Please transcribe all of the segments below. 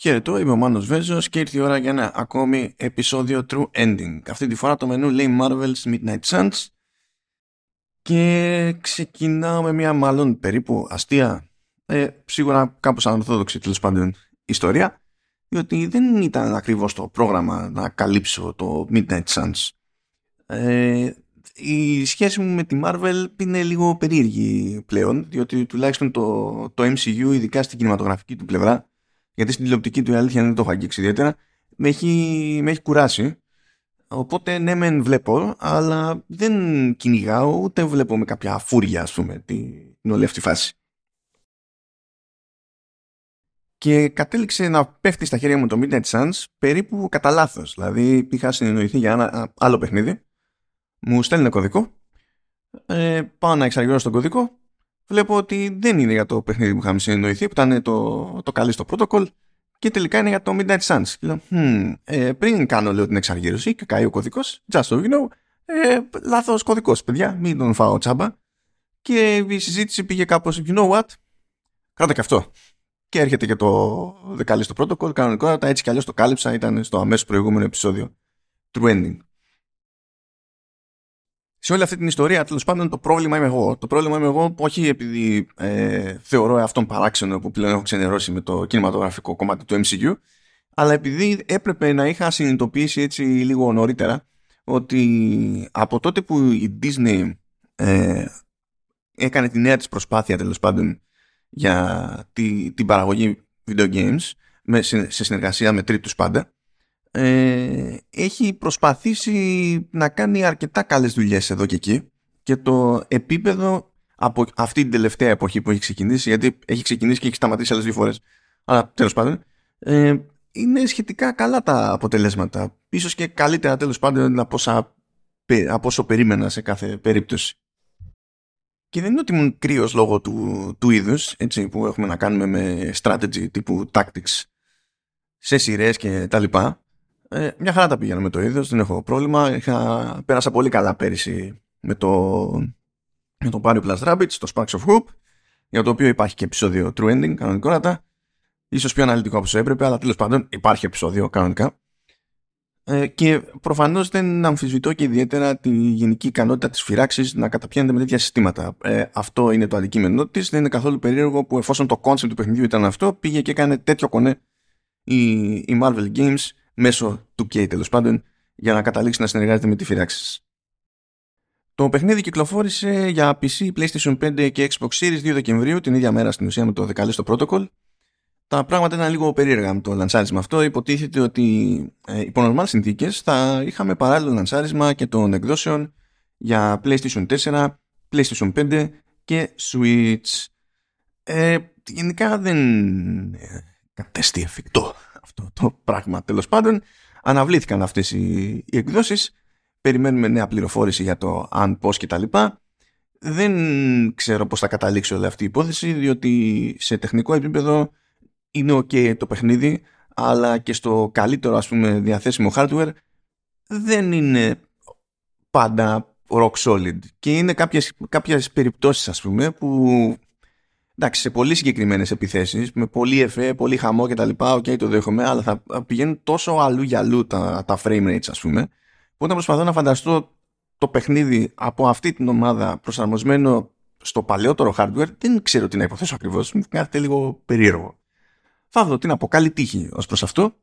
Χαίρετο, είμαι ο Μάνος Βέζος και ήρθε η ώρα για ένα ακόμη επεισόδιο True Ending. Αυτή τη φορά το μενού λέει Marvel's Midnight Suns και ξεκινάω με μια μάλλον περίπου αστεία, ε, σίγουρα κάπως ανορθόδοξη τέλος πάντων ιστορία, διότι δεν ήταν ακριβώς το πρόγραμμα να καλύψω το Midnight Suns. Ε, η σχέση μου με τη Marvel είναι λίγο περίεργη πλέον, διότι τουλάχιστον το, το MCU, ειδικά στην κινηματογραφική του πλευρά, γιατί στην τηλεοπτική του η αλήθεια δεν το έχω αγγίξει ιδιαίτερα, με έχει, με έχει κουράσει. Οπότε ναι μεν βλέπω, αλλά δεν κυνηγάω, ούτε βλέπω με κάποια φούρια, ας πούμε, την όλη αυτή φάση. Και κατέληξε να πέφτει στα χέρια μου το Midnight Suns περίπου κατά λάθος. Δηλαδή είχα συνεννοηθεί για ένα άλλο παιχνίδι, μου στέλνει κωδικό, ε, πάω να εξαργυρώσω τον κωδικό βλέπω ότι δεν είναι για το παιχνίδι που είχαμε συνεννοηθεί, που ήταν το, το καλή στο protocol και τελικά είναι για το Midnight Suns. Και λέω, hm, ε, πριν κάνω λέω, την εξαργύρωση και καεί ο κωδικός, just so you know, ε, λάθος κωδικός, παιδιά, μην τον φάω τσάμπα. Και η συζήτηση πήγε κάπως, you know what, κράτα και αυτό. Και έρχεται και το δεκάλιστο στο protocol, κανονικότατα έτσι κι αλλιώς το κάλυψα, ήταν στο αμέσως προηγούμενο επεισόδιο. True ending σε όλη αυτή την ιστορία, τέλος πάντων, το πρόβλημα είμαι εγώ. Το πρόβλημα είμαι εγώ, όχι επειδή ε, θεωρώ αυτόν παράξενο που πλέον έχω ξενερώσει με το κινηματογραφικό κομμάτι του MCU, αλλά επειδή έπρεπε να είχα συνειδητοποιήσει έτσι λίγο νωρίτερα ότι από τότε που η Disney ε, έκανε τη νέα της προσπάθεια τέλος πάντων για τη, την παραγωγή video games με, σε, σε συνεργασία με τρίτους πάντα ε, έχει προσπαθήσει να κάνει αρκετά καλές δουλειές εδώ και εκεί και το επίπεδο από αυτή την τελευταία εποχή που έχει ξεκινήσει γιατί έχει ξεκινήσει και έχει σταματήσει άλλες δύο φορές αλλά τέλος πάντων ε, είναι σχετικά καλά τα αποτελέσματα. Ίσως και καλύτερα τέλος πάντων από, όσα, από όσο περίμενα σε κάθε περίπτωση. Και δεν είναι ότι ήμουν κρύος λόγω του, του είδους έτσι, που έχουμε να κάνουμε με strategy τύπου tactics σε σειρές και τα λοιπά ε, μια χαρά τα πήγαινα με το ίδιο, δεν έχω πρόβλημα. Είχα, πέρασα πολύ καλά πέρυσι με το, με το Mario Plus Rabbids, το Sparks of Hope, για το οποίο υπάρχει και επεισόδιο True Ending, κανονικότατα. Ίσως πιο αναλυτικό όπως έπρεπε, αλλά τέλος πάντων υπάρχει επεισόδιο κανονικά. Ε, και προφανώς δεν αμφισβητώ και ιδιαίτερα τη γενική ικανότητα της φυράξης να καταπιάνεται με τέτοια συστήματα. Ε, αυτό είναι το αντικείμενο της. Δεν είναι καθόλου περίεργο που εφόσον το concept του παιχνιδιού ήταν αυτό, πήγε και έκανε τέτοιο κονέ η, η Marvel Games μέσω του K τέλος πάντων για να καταλήξει να συνεργάζεται με τη φυράξη. Το παιχνίδι κυκλοφόρησε για PC, PlayStation 5 και Xbox Series 2 Δεκεμβρίου, την ίδια μέρα στην ουσία με το δεκαλέστο protocol. Τα πράγματα ήταν λίγο περίεργα με το λανσάρισμα αυτό. Υποτίθεται ότι ε, υπό normal συνθήκες θα είχαμε παράλληλο λανσάρισμα και των εκδόσεων για PlayStation 4, PlayStation 5 και Switch. Ε, γενικά δεν ε, κατέστη εφικτό αυτό το πράγμα. Τέλος πάντων, αναβλήθηκαν αυτές οι, οι εκδόσεις. Περιμένουμε νέα πληροφόρηση για το αν, πώς και τα λοιπά. Δεν ξέρω πώς θα καταλήξει όλη αυτή η υπόθεση, διότι σε τεχνικό επίπεδο είναι ok το παιχνίδι, αλλά και στο καλύτερο ας πούμε διαθέσιμο hardware δεν είναι πάντα rock solid. Και είναι κάποιες, κάποιες περιπτώσεις ας πούμε που εντάξει, σε πολύ συγκεκριμένες επιθέσεις, με πολύ εφέ, πολύ χαμό κτλ. Οκ, okay, το δέχομαι, αλλά θα πηγαίνουν τόσο αλλού για αλλού τα, τα frame rates, ας πούμε, που όταν προσπαθώ να φανταστώ το παιχνίδι από αυτή την ομάδα προσαρμοσμένο στο παλαιότερο hardware, δεν ξέρω τι να υποθέσω ακριβώς. Μου κάθεται λίγο περίεργο. Θα δω την αποκάλυψη τύχη ως προς αυτό.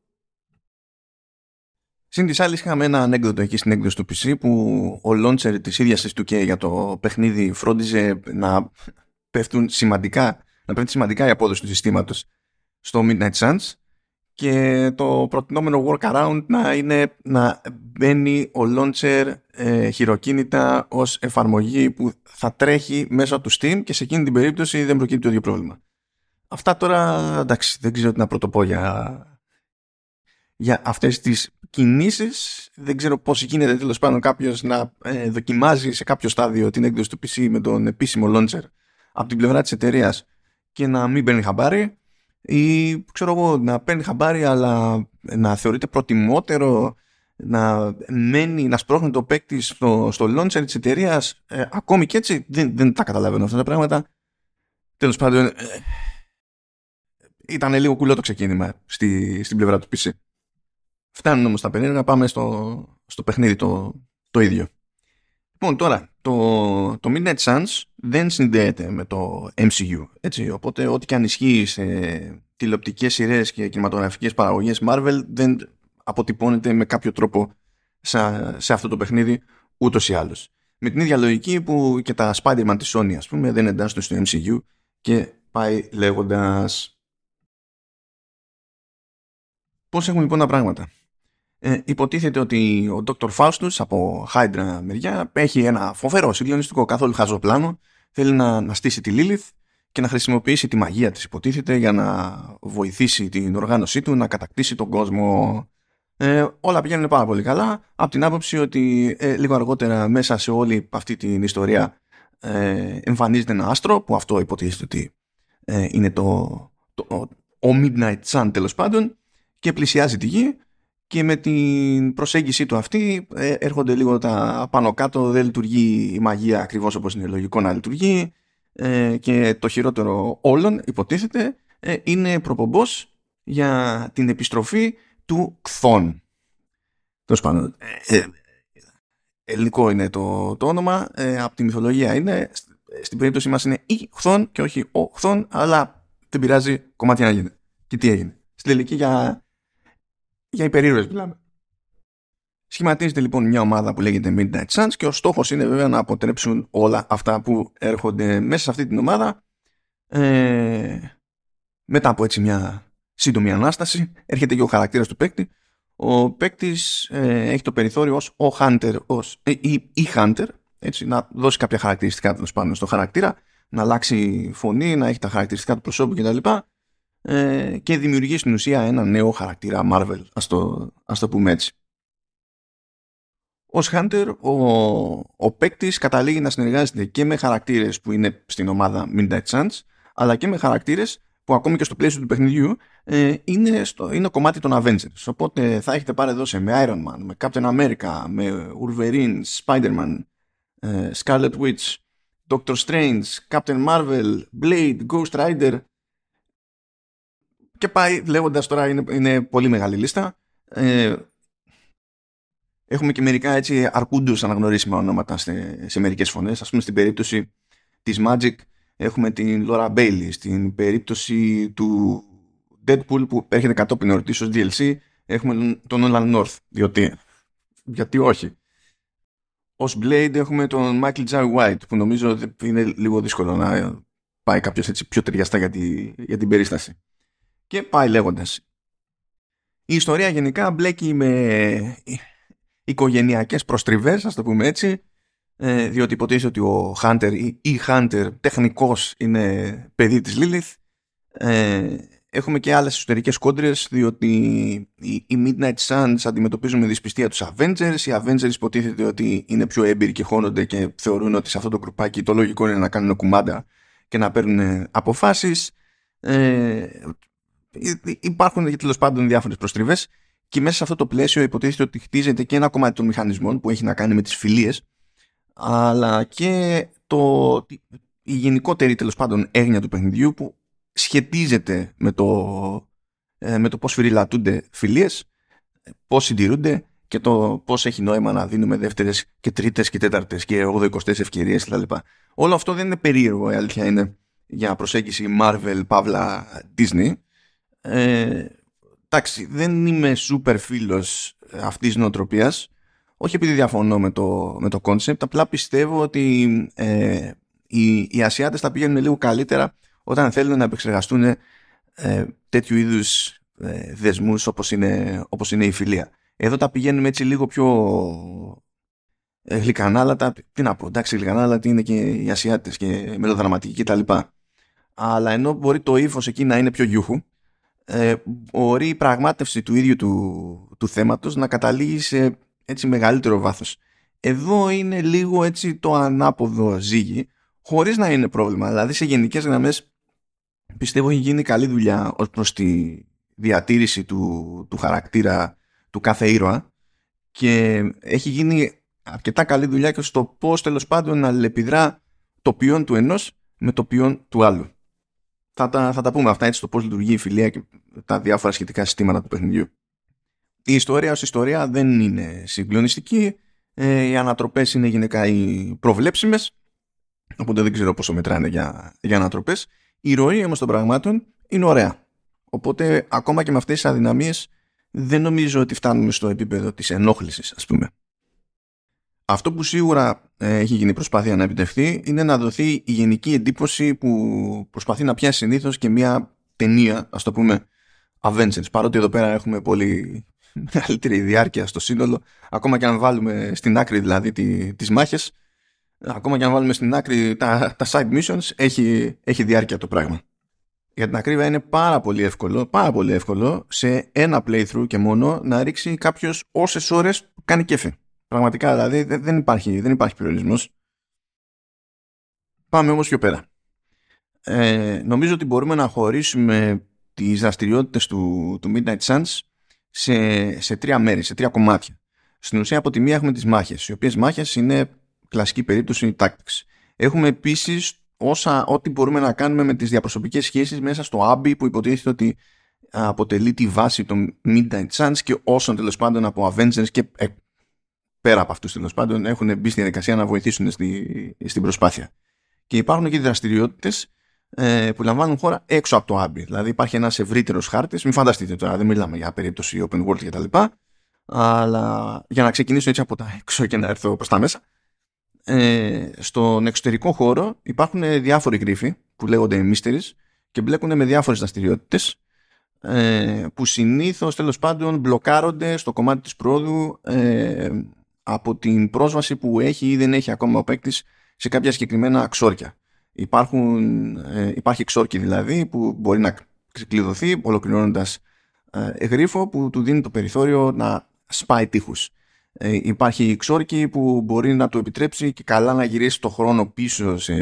Συν τοις άλλοις, είχαμε ένα ανέκδοτο εκεί στην έκδοση του PC που ο launcher της ίδιας της 2K για το παιχνίδι φρόντιζε να πέφτουν σημαντικά, να πέφτει σημαντικά η απόδοση του συστήματος στο Midnight Suns και το προτινόμενο workaround να είναι να μπαίνει ο launcher ε, χειροκίνητα ως εφαρμογή που θα τρέχει μέσα του Steam και σε εκείνη την περίπτωση δεν προκύπτει το ίδιο πρόβλημα. Αυτά τώρα εντάξει δεν ξέρω τι να πρωτοπώ για, για αυτές τις κινήσεις δεν ξέρω πώς γίνεται τέλος πάντων κάποιος να ε, δοκιμάζει σε κάποιο στάδιο την έκδοση του PC με τον επίσημο launcher από την πλευρά της εταιρείας και να μην παίρνει χαμπάρι ή ξέρω εγώ να παίρνει χαμπάρι αλλά να θεωρείται προτιμότερο να μένει, να σπρώχνει το παίκτη στο, στο launcher της εταιρείας, ε, ακόμη και έτσι δεν, δεν τα καταλαβαίνω αυτά τα πράγματα τέλος πάντων ε, ήταν λίγο κουλό το ξεκίνημα στη, στην πλευρά του PC. Φτάνουν όμως τα περίεργα, πάμε στο, στο παιχνίδι το, το ίδιο. Λοιπόν, τώρα, το, το Midnight Suns δεν συνδέεται με το MCU, έτσι, οπότε ό,τι και αν ισχύει σε τηλεοπτικές σειρές και κινηματογραφικές παραγωγές Marvel δεν αποτυπώνεται με κάποιο τρόπο σε, σε αυτό το παιχνίδι ούτως ή άλλως. Με την ίδια λογική που και τα Spider-Man της Sony, ας πούμε, δεν εντάσσονται στο MCU και πάει λέγοντας... Πώς έχουν λοιπόν τα πράγματα; Ε, υποτίθεται ότι ο Dr. Faustus από Hydra μεριά έχει ένα φοβερό συγκλονιστικό καθόλου χαζό πλάνο. Θέλει να, να στήσει τη Lilith και να χρησιμοποιήσει τη μαγεία της υποτίθεται για να βοηθήσει την οργάνωσή του να κατακτήσει τον κόσμο. Ε, όλα πηγαίνουν πάρα πολύ καλά από την άποψη ότι ε, λίγο αργότερα μέσα σε όλη αυτή την ιστορία ε, εμφανίζεται ένα άστρο που αυτό υποτίθεται ότι ε, είναι το, το, ο Midnight Sun τέλος πάντων και πλησιάζει τη γη και με την προσέγγιση του αυτή ε, έρχονται λίγο τα πάνω κάτω δεν λειτουργεί η μαγεία ακριβώς όπως είναι λογικό να λειτουργεί ε, και το χειρότερο όλων υποτίθεται ε, είναι προπομπός για την επιστροφή του Κθών. Τέλος πάντων, ελληνικό είναι το, το όνομα, από τη μυθολογία είναι, στην περίπτωση μας είναι η Χθών και όχι ο Χθών, αλλά δεν πειράζει κομμάτι να γίνει. Και τι έγινε. Στην τελική για για υπερήρωες μιλάμε. Σχηματίζεται λοιπόν μια ομάδα που λέγεται Midnight Suns και ο στόχος είναι βέβαια να αποτρέψουν όλα αυτά που έρχονται μέσα σε αυτή την ομάδα. Ε, μετά από έτσι μια σύντομη ανάσταση έρχεται και ο χαρακτήρας του παίκτη. Ο παίκτης ε, έχει το περιθώριο ως ο Hunter, ως, ε, ή, ή Hunter, έτσι, να δώσει κάποια χαρακτηριστικά τέλος πάνω στο χαρακτήρα, να αλλάξει φωνή, να έχει τα χαρακτηριστικά του προσώπου κτλ ε, και δημιουργεί στην ουσία ένα νέο χαρακτήρα Marvel, ας το, ας το πούμε έτσι. Ως Hunter, ο, ο παίκτης καταλήγει να συνεργάζεται και με χαρακτήρες που είναι στην ομάδα Midnight Suns, αλλά και με χαρακτήρες που ακόμη και στο πλαίσιο του παιχνιδιού ε, είναι, στο, είναι κομμάτι των Avengers. Οπότε θα έχετε πάρει εδώ σε με Iron Man, με Captain America, με Wolverine, Spider-Man, ε, Scarlet Witch, Doctor Strange, Captain Marvel, Blade, Ghost Rider και πάει λέγοντας τώρα είναι, είναι πολύ μεγάλη λίστα. Ε, έχουμε και μερικά έτσι αρκούντους αναγνωρίσιμα ονόματα σε, σε μερικές φωνές. Ας πούμε στην περίπτωση της Magic έχουμε την Laura Bailey. Στην περίπτωση του Deadpool που έρχεται κατόπιν εορτής ως DLC έχουμε τον Nolan North. Διότι, γιατί όχι. Ως Blade έχουμε τον Michael J. White που νομίζω είναι λίγο δύσκολο να πάει κάποιος έτσι πιο ταιριαστά για, για την περίσταση και πάει λέγοντας. Η ιστορία γενικά μπλέκει με οικογενειακές προστριβές, ας το πούμε έτσι, ε, διότι υποτίθεται ότι ο Hunter ή η Hunter τεχνικός είναι παιδί της Lilith. Ε, έχουμε και άλλες εσωτερικές κόντρες, διότι οι Midnight Suns αντιμετωπίζουν με δυσπιστία τους Avengers. Οι Avengers υποτίθεται ότι είναι πιο έμπειροι και χώνονται και θεωρούν ότι σε αυτό το κρουπάκι το λογικό είναι να κάνουν κουμάντα και να παίρνουν αποφάσεις. Ε, υπάρχουν και τέλος πάντων διάφορες προστριβές και μέσα σε αυτό το πλαίσιο υποτίθεται ότι χτίζεται και ένα κομμάτι των μηχανισμών που έχει να κάνει με τις φιλίες, αλλά και το, η γενικότερη τέλος πάντων έγνοια του παιχνιδιού που σχετίζεται με το, ε, με το πώς φυριλατούνται φιλίες, πώς συντηρούνται και το πώς έχει νόημα να δίνουμε δεύτερες και τρίτες και τέταρτες και 80-20 ευκαιρίες κτλ. Όλο αυτό δεν είναι περίεργο, η αλήθεια είναι για προσέγγιση Marvel, Παύλα, Disney ε, εντάξει, δεν είμαι super φίλος αυτής της νοοτροπίας όχι επειδή διαφωνώ με το, με το concept απλά πιστεύω ότι ε, οι, οι Ασιάτες θα πηγαίνουν λίγο καλύτερα όταν θέλουν να επεξεργαστούν ε, τέτοιου είδους ε, δεσμούς όπως είναι, όπως είναι η φιλία. Εδώ τα πηγαίνουμε έτσι λίγο πιο ε, γλυκανάλατα, τι να πω, εντάξει γλυκανάλατα είναι και οι Ασιάτες και μελοδραματικοί κτλ. Αλλά ενώ μπορεί το ύφος εκεί να είναι πιο γιούχου, ε, μπορεί η πραγμάτευση του ίδιου του, του θέματος να καταλήγει σε έτσι μεγαλύτερο βάθος. Εδώ είναι λίγο έτσι το ανάποδο ζύγι, χωρίς να είναι πρόβλημα. Δηλαδή σε γενικές γραμμές πιστεύω έχει γίνει καλή δουλειά ως προς τη διατήρηση του, του χαρακτήρα του κάθε ήρωα και έχει γίνει αρκετά καλή δουλειά και στο πώς τέλος πάντων να αλληλεπιδρά το ποιόν του ενός με το ποιόν του άλλου. Θα τα, θα τα πούμε αυτά έτσι το πώς λειτουργεί η φιλία και τα διάφορα σχετικά συστήματα του παιχνιδιού. Η ιστορία ως ιστορία δεν είναι συγκλονιστική. Ε, οι ανατροπές είναι γενικά οι προβλέψιμες. Οπότε δεν ξέρω πόσο μετράνε για, για ανατροπές. Η ροή όμως των πραγμάτων είναι ωραία. Οπότε ακόμα και με αυτές τις αδυναμίες δεν νομίζω ότι φτάνουμε στο επίπεδο της ενόχλησης ας πούμε. Αυτό που σίγουρα ε, έχει γίνει προσπάθεια να επιτευχθεί είναι να δοθεί η γενική εντύπωση που προσπαθεί να πιάσει συνήθως και μια ταινία, ας το πούμε, Avengers. Παρότι εδώ πέρα έχουμε πολύ μεγαλύτερη διάρκεια στο σύνολο, ακόμα και αν βάλουμε στην άκρη δηλαδή τις μάχες, ακόμα και αν βάλουμε στην άκρη τα, τα side missions, έχει, έχει διάρκεια το πράγμα. Για την ακρίβεια είναι πάρα πολύ εύκολο, πάρα πολύ εύκολο σε ένα playthrough και μόνο να ρίξει κάποιος όσες ώρες κάνει κέφι. Πραγματικά δηλαδή δεν υπάρχει, δεν υπάρχει περιορισμός. Πάμε όμως πιο πέρα. Ε, νομίζω ότι μπορούμε να χωρίσουμε τις δραστηριότητες του, του Midnight Suns σε, σε τρία μέρη, σε τρία κομμάτια. Στην ουσία από τη μία έχουμε τις μάχες, οι οποίες μάχες είναι κλασική περίπτωση tactics. Έχουμε επίσης όσα, ό,τι μπορούμε να κάνουμε με τις διαπροσωπικές σχέσεις μέσα στο Abbey που υποτίθεται ότι αποτελεί τη βάση των Midnight Suns και όσων τέλος πάντων από Avengers και ε, πέρα από αυτούς τέλος πάντων, έχουν μπει στη διαδικασία να βοηθήσουν στη, στην προσπάθεια. Και υπάρχουν και δραστηριότητες ε, που λαμβάνουν χώρα έξω από το Άμπι. Δηλαδή υπάρχει ένας ευρύτερος χάρτης. Μην φανταστείτε τώρα, δεν μιλάμε για περίπτωση open world κτλ. Αλλά για να ξεκινήσω έτσι από τα έξω και να έρθω προς τα μέσα. Ε, στον εξωτερικό χώρο υπάρχουν διάφοροι γρίφοι που λέγονται mysteries και μπλέκουν με διάφορες δραστηριότητες ε, που συνήθως τέλος πάντων μπλοκάρονται στο κομμάτι της πρόοδου ε, από την πρόσβαση που έχει ή δεν έχει ακόμα ο παίκτης σε κάποια συγκεκριμένα αξόρκια. Υπάρχουν, ε, υπάρχει εξόρκη δηλαδή που μπορεί να κλειδωθεί ολοκληρώνοντας ε, γρίφο που του δίνει το περιθώριο να σπάει τείχους. Ε, υπάρχει εξόρκη που μπορεί να του επιτρέψει και καλά να γυρίσει το χρόνο πίσω σε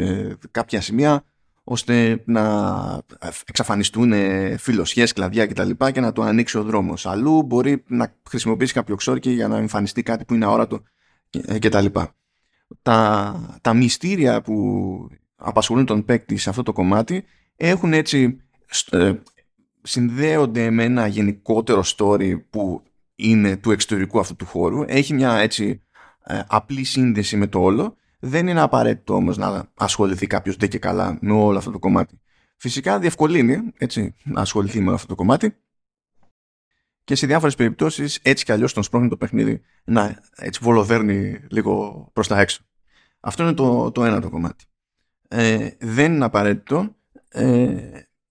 κάποια σημεία ώστε να εξαφανιστούν φιλοσιές, κλαδιά κτλ. Και, και να το ανοίξει ο δρόμος. Αλλού μπορεί να χρησιμοποιήσει κάποιο ξόρκι για να εμφανιστεί κάτι που είναι αόρατο κτλ. Τα, τα μυστήρια που απασχολούν τον παίκτη σε αυτό το κομμάτι έχουν έτσι ε, συνδέονται με ένα γενικότερο story που είναι του εξωτερικού αυτού του χώρου. Έχει μια έτσι ε, απλή σύνδεση με το όλο δεν είναι απαραίτητο όμως να ασχοληθεί κάποιος δεν και καλά με όλο αυτό το κομμάτι. Φυσικά διευκολύνει έτσι, να ασχοληθεί με αυτό το κομμάτι και σε διάφορες περιπτώσεις έτσι κι αλλιώς τον σπρώχνει το παιχνίδι να έτσι βολοδέρνει λίγο προς τα έξω. Αυτό είναι το, το ένα το κομμάτι. Ε, δεν είναι απαραίτητο. Ε,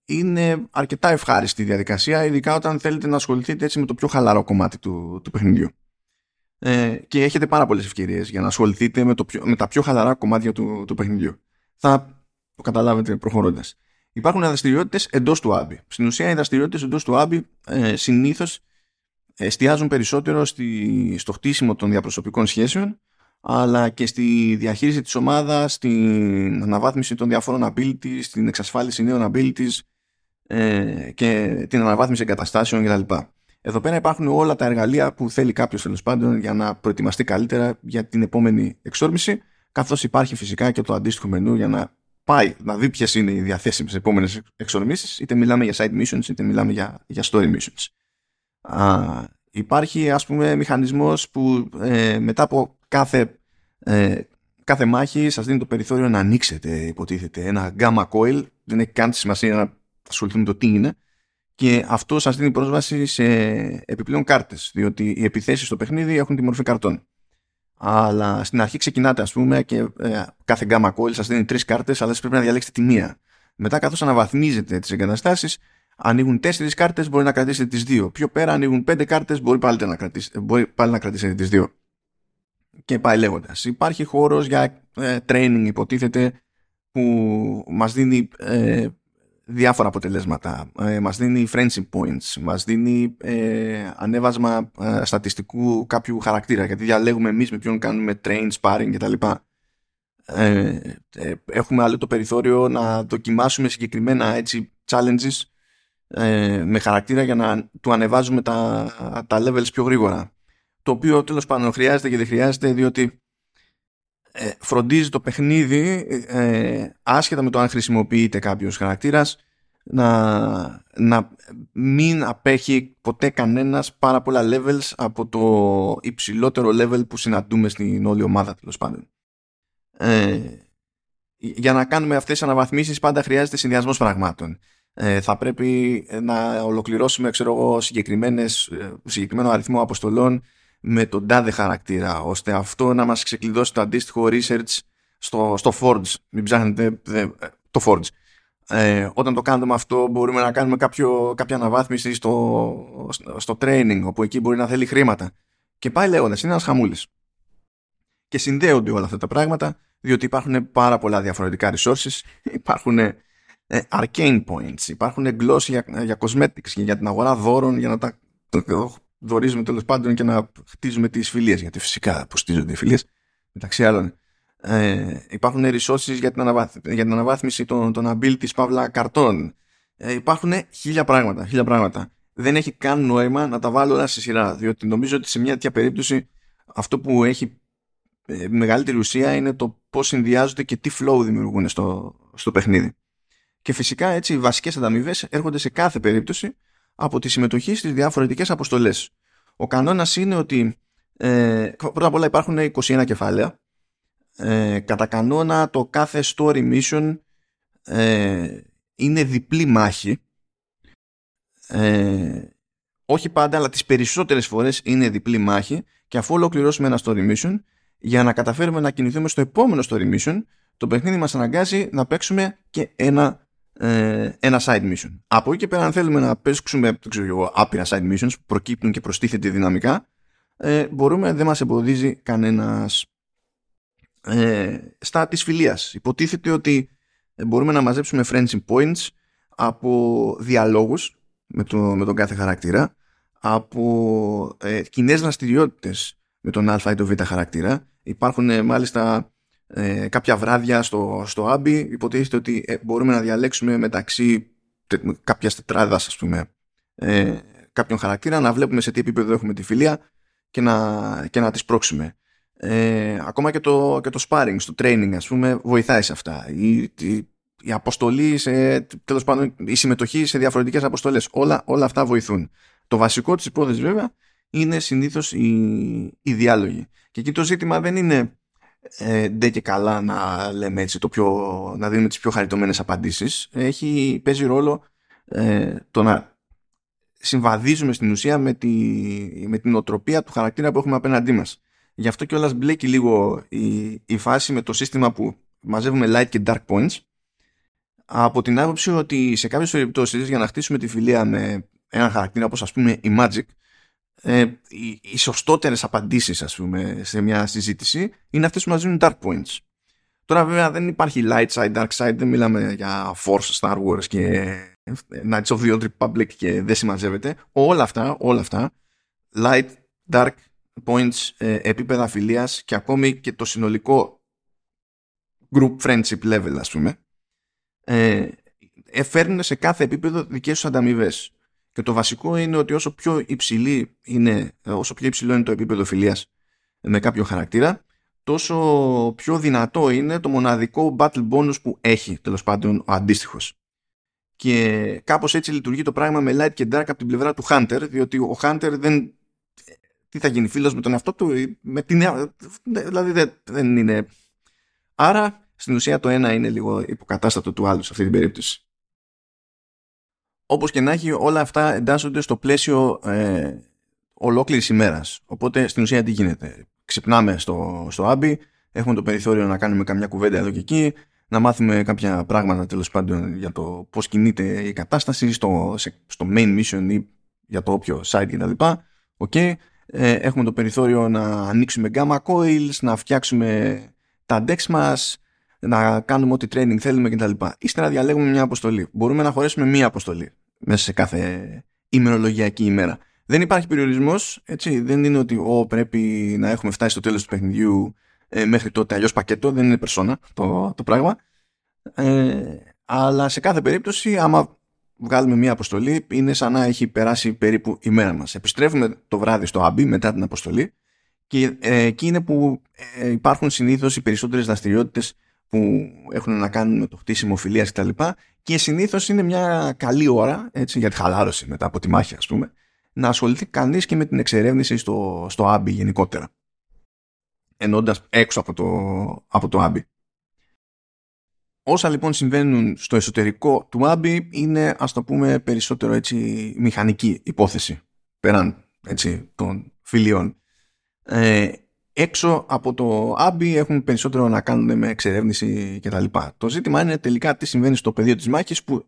είναι αρκετά ευχάριστη η διαδικασία, ειδικά όταν θέλετε να ασχοληθείτε έτσι με το πιο χαλαρό κομμάτι του, του παιχνιδιού ε, και έχετε πάρα πολλές ευκαιρίες για να ασχοληθείτε με, το πιο, με τα πιο χαλαρά κομμάτια του, του παιχνιδιού. Θα το καταλάβετε προχωρώντας. Υπάρχουν δραστηριότητες εντός του Άμπι. Στην ουσία, οι δραστηριότητες εντός του Άμπι ε, συνήθως εστιάζουν περισσότερο στη, στο χτίσιμο των διαπροσωπικών σχέσεων, αλλά και στη διαχείριση της ομάδας, στην αναβάθμιση των διαφόρων abilities, στην εξασφάλιση νέων abilities ε, και την αναβάθμιση εγκαταστάσεων κτλ. Εδώ πέρα υπάρχουν όλα τα εργαλεία που θέλει κάποιος τέλος πάντων για να προετοιμαστεί καλύτερα για την επόμενη εξόρμηση, καθώς υπάρχει φυσικά και το αντίστοιχο μενού για να πάει να δει ποιες είναι οι διαθέσιμες επόμενες εξορμήσεις, είτε μιλάμε για side missions, είτε μιλάμε για, για story missions. Α, υπάρχει ας πούμε μηχανισμός που ε, μετά από κάθε, ε, κάθε μάχη σας δίνει το περιθώριο να ανοίξετε υποτίθεται ένα gamma coil δεν έχει καν τη σημασία να ασχοληθούμε το τι είναι και αυτό σας δίνει πρόσβαση σε επιπλέον κάρτες διότι οι επιθέσεις στο παιχνίδι έχουν τη μορφή καρτών. Αλλά στην αρχή ξεκινάτε ας πούμε και ε, κάθε γκάμα call σας δίνει τρεις κάρτες αλλά σας πρέπει να διαλέξετε τη μία. Μετά καθώς αναβαθμίζετε τις εγκαταστάσεις ανοίγουν τέσσερις κάρτες μπορεί να κρατήσετε τις δύο. Πιο πέρα ανοίγουν πέντε κάρτες μπορεί πάλι να κρατήσετε, μπορεί πάλι να κρατήσετε τις δύο. Και πάει λέγοντας. Υπάρχει χώρος για ε, training υποτίθεται που μας δίνει ε, διάφορα αποτελέσματα. Ε, μας δίνει friendship points, μας δίνει ε, ανέβασμα ε, στατιστικού κάποιου χαρακτήρα, γιατί διαλέγουμε εμείς με ποιον κάνουμε train, sparring κτλ. Ε, ε, έχουμε άλλο το περιθώριο να δοκιμάσουμε συγκεκριμένα έτσι, challenges ε, με χαρακτήρα για να του ανεβάζουμε τα, τα levels πιο γρήγορα. Το οποίο τέλος πάντων χρειάζεται και δεν χρειάζεται διότι ε, φροντίζει το παιχνίδι ε, άσχετα με το αν χρησιμοποιείται κάποιος χαρακτήρας να, να μην απέχει ποτέ κανένας πάρα πολλά levels από το υψηλότερο level που συναντούμε στην όλη ομάδα τέλος πάντων. Ε, για να κάνουμε αυτές τις αναβαθμίσεις πάντα χρειάζεται συνδυασμός πραγμάτων. Ε, θα πρέπει να ολοκληρώσουμε ξέρω εγώ, συγκεκριμένες, ε, συγκεκριμένο αριθμό αποστολών με τον τάδε χαρακτήρα ώστε αυτό να μας ξεκλειδώσει το αντίστοιχο research στο, στο Forge. Μην ψάχνετε το Forge. Ε, όταν το κάνουμε αυτό μπορούμε να κάνουμε κάποιο, κάποια αναβάθμιση στο, στο training όπου εκεί μπορεί να θέλει χρήματα και πάει λέγοντας είναι ένας χαμούλης και συνδέονται όλα αυτά τα πράγματα διότι υπάρχουν πάρα πολλά διαφορετικά resources υπάρχουν ε, arcane points υπάρχουν gloss για, για cosmetics και για την αγορά δώρων για να τα δωρίζουμε τέλος πάντων και να χτίζουμε τις φιλίες γιατί φυσικά αποστίζονται οι φιλίες μεταξύ άλλων ε, υπάρχουν resources για την, αναβάθμιση, για την αναβάθμιση των, των abilities παύλα καρτών. Ε, υπάρχουν χίλια πράγματα, χίλια πράγματα. Δεν έχει καν νόημα να τα βάλω όλα σε σειρά, διότι νομίζω ότι σε μια τέτοια περίπτωση αυτό που έχει ε, μεγαλύτερη ουσία είναι το πώς συνδυάζονται και τι flow δημιουργούν στο, στο παιχνίδι. Και φυσικά έτσι οι βασικές ανταμοιβές έρχονται σε κάθε περίπτωση από τη συμμετοχή στις διαφορετικές αποστολές. Ο κανόνας είναι ότι ε, πρώτα απ' όλα υπάρχουν 21 κεφάλαια. Ε, κατά κανόνα το κάθε story mission ε, είναι διπλή μάχη. Ε, όχι πάντα αλλά τις περισσότερες φορές είναι διπλή μάχη. Και αφού ολοκληρώσουμε ένα story mission για να καταφέρουμε να κινηθούμε στο επόμενο story mission το παιχνίδι μας αναγκάζει να παίξουμε και ένα, ε, ένα side mission από εκεί και πέρα αν θέλουμε να παίξουμε δεν ξέρω εγώ, άπειρα side missions που προκύπτουν και προστίθεται δυναμικά ε, μπορούμε, δεν μας εμποδίζει κανένας ε, στα της φιλίας. Υποτίθεται ότι μπορούμε να μαζέψουμε friendship points από διαλόγους με, το, με τον κάθε χαρακτήρα, από ε, κοινές δραστηριότητες με τον α ή τον β χαρακτήρα. Υπάρχουν ε, μάλιστα ε, κάποια βράδια στο, στο Άμπι, υποτίθεται ότι ε, μπορούμε να διαλέξουμε μεταξύ τε, κάποιας τετράδας, ας πούμε, ε, κάποιον χαρακτήρα, να βλέπουμε σε τι επίπεδο έχουμε τη φιλία και να, και να τις πρόξουμε. Ε, ακόμα και το, και το sparring στο training ας πούμε βοηθάει σε αυτά. Η, η, η αποστολή σε, τέλος πάντων η συμμετοχή σε διαφορετικές αποστολές. Όλα, όλα αυτά βοηθούν. Το βασικό της υπόθεσης βέβαια είναι συνήθως οι, οι διάλογοι και εκεί το ζήτημα δεν είναι ε, ντε και καλά να λέμε έτσι το πιο, να δίνουμε τις πιο χαριτωμένες απαντήσεις. Έχει, παίζει ρόλο ε, το να συμβαδίζουμε στην ουσία με, τη, με την οτροπία του χαρακτήρα που έχουμε απέναντί μας. Γι' αυτό και όλα μπλέκει λίγο η, η φάση με το σύστημα που μαζεύουμε light και dark points. Από την άποψη ότι σε κάποιες περιπτώσεις για να χτίσουμε τη φιλία με ένα χαρακτήρα όπως ας πούμε η Magic ε, οι, οι σωστότερες απαντήσεις ας πούμε σε μια συζήτηση είναι αυτές που μας δίνουν dark points. Τώρα βέβαια δεν υπάρχει light side, dark side, δεν μιλάμε για Force, Star Wars και Knights of the Old Republic και δεν συμμαζεύεται. Όλα αυτά, όλα αυτά, light, dark points, ε, επίπεδα φιλίας και ακόμη και το συνολικό group friendship level ας πούμε ε, φέρνουν σε κάθε επίπεδο δικές τους ανταμοιβές. Και το βασικό είναι ότι όσο πιο, υψηλή είναι, όσο πιο υψηλό είναι το επίπεδο φιλίας με κάποιο χαρακτήρα, τόσο πιο δυνατό είναι το μοναδικό battle bonus που έχει τέλος πάντων ο αντίστοιχος. Και κάπως έτσι λειτουργεί το πράγμα με light και dark από την πλευρά του Hunter, διότι ο Hunter δεν τι θα γίνει φίλος με τον εαυτό του με την... δηλαδή δεν, δεν είναι άρα στην ουσία το ένα είναι λίγο υποκατάστατο του άλλου σε αυτή την περίπτωση όπως και να έχει όλα αυτά εντάσσονται στο πλαίσιο ε, ολόκληρης ημέρας οπότε στην ουσία τι γίνεται; Ξυπνάμε στο, στο Άμπι έχουμε το περιθώριο να κάνουμε καμιά κουβέντα εδώ και εκεί να μάθουμε κάποια πράγματα τέλος πάντων για το πώς κινείται η κατάσταση στο, στο main mission ή για το όποιο site κτλ. Okay ε, έχουμε το περιθώριο να ανοίξουμε gamma coils, να φτιάξουμε τα decks μας, να κάνουμε ό,τι training θέλουμε κτλ. Ύστερα διαλέγουμε μια αποστολή. Μπορούμε να χωρέσουμε μία αποστολή μέσα σε κάθε ημερολογιακή ημέρα. Δεν υπάρχει περιορισμός, έτσι. Δεν είναι ότι ο, πρέπει να έχουμε φτάσει στο τέλος του παιχνιδιού ε, μέχρι τότε. Αλλιώς πακέτο, δεν είναι περσόνα το, το πράγμα. Ε, αλλά σε κάθε περίπτωση, άμα βγάλουμε μια αποστολή είναι σαν να έχει περάσει περίπου η μέρα μας. Επιστρέφουμε το βράδυ στο Άμπι μετά την αποστολή και ε, εκεί είναι που ε, υπάρχουν συνήθως οι περισσότερες δραστηριότητες που έχουν να κάνουν με το χτίσιμο φιλίας κτλ. Και, και συνήθως είναι μια καλή ώρα έτσι, για τη χαλάρωση μετά από τη μάχη ας πούμε να ασχοληθεί κανείς και με την εξερεύνηση στο, στο Άμπι γενικότερα ενώντας έξω από το, από το Άμπι. Όσα λοιπόν συμβαίνουν στο εσωτερικό του Άμπι είναι ας το πούμε περισσότερο έτσι μηχανική υπόθεση πέραν έτσι των φιλιών. Ε, έξω από το Άμπι έχουν περισσότερο να κάνουν με εξερεύνηση κτλ. Το ζήτημα είναι τελικά τι συμβαίνει στο πεδίο της μάχης που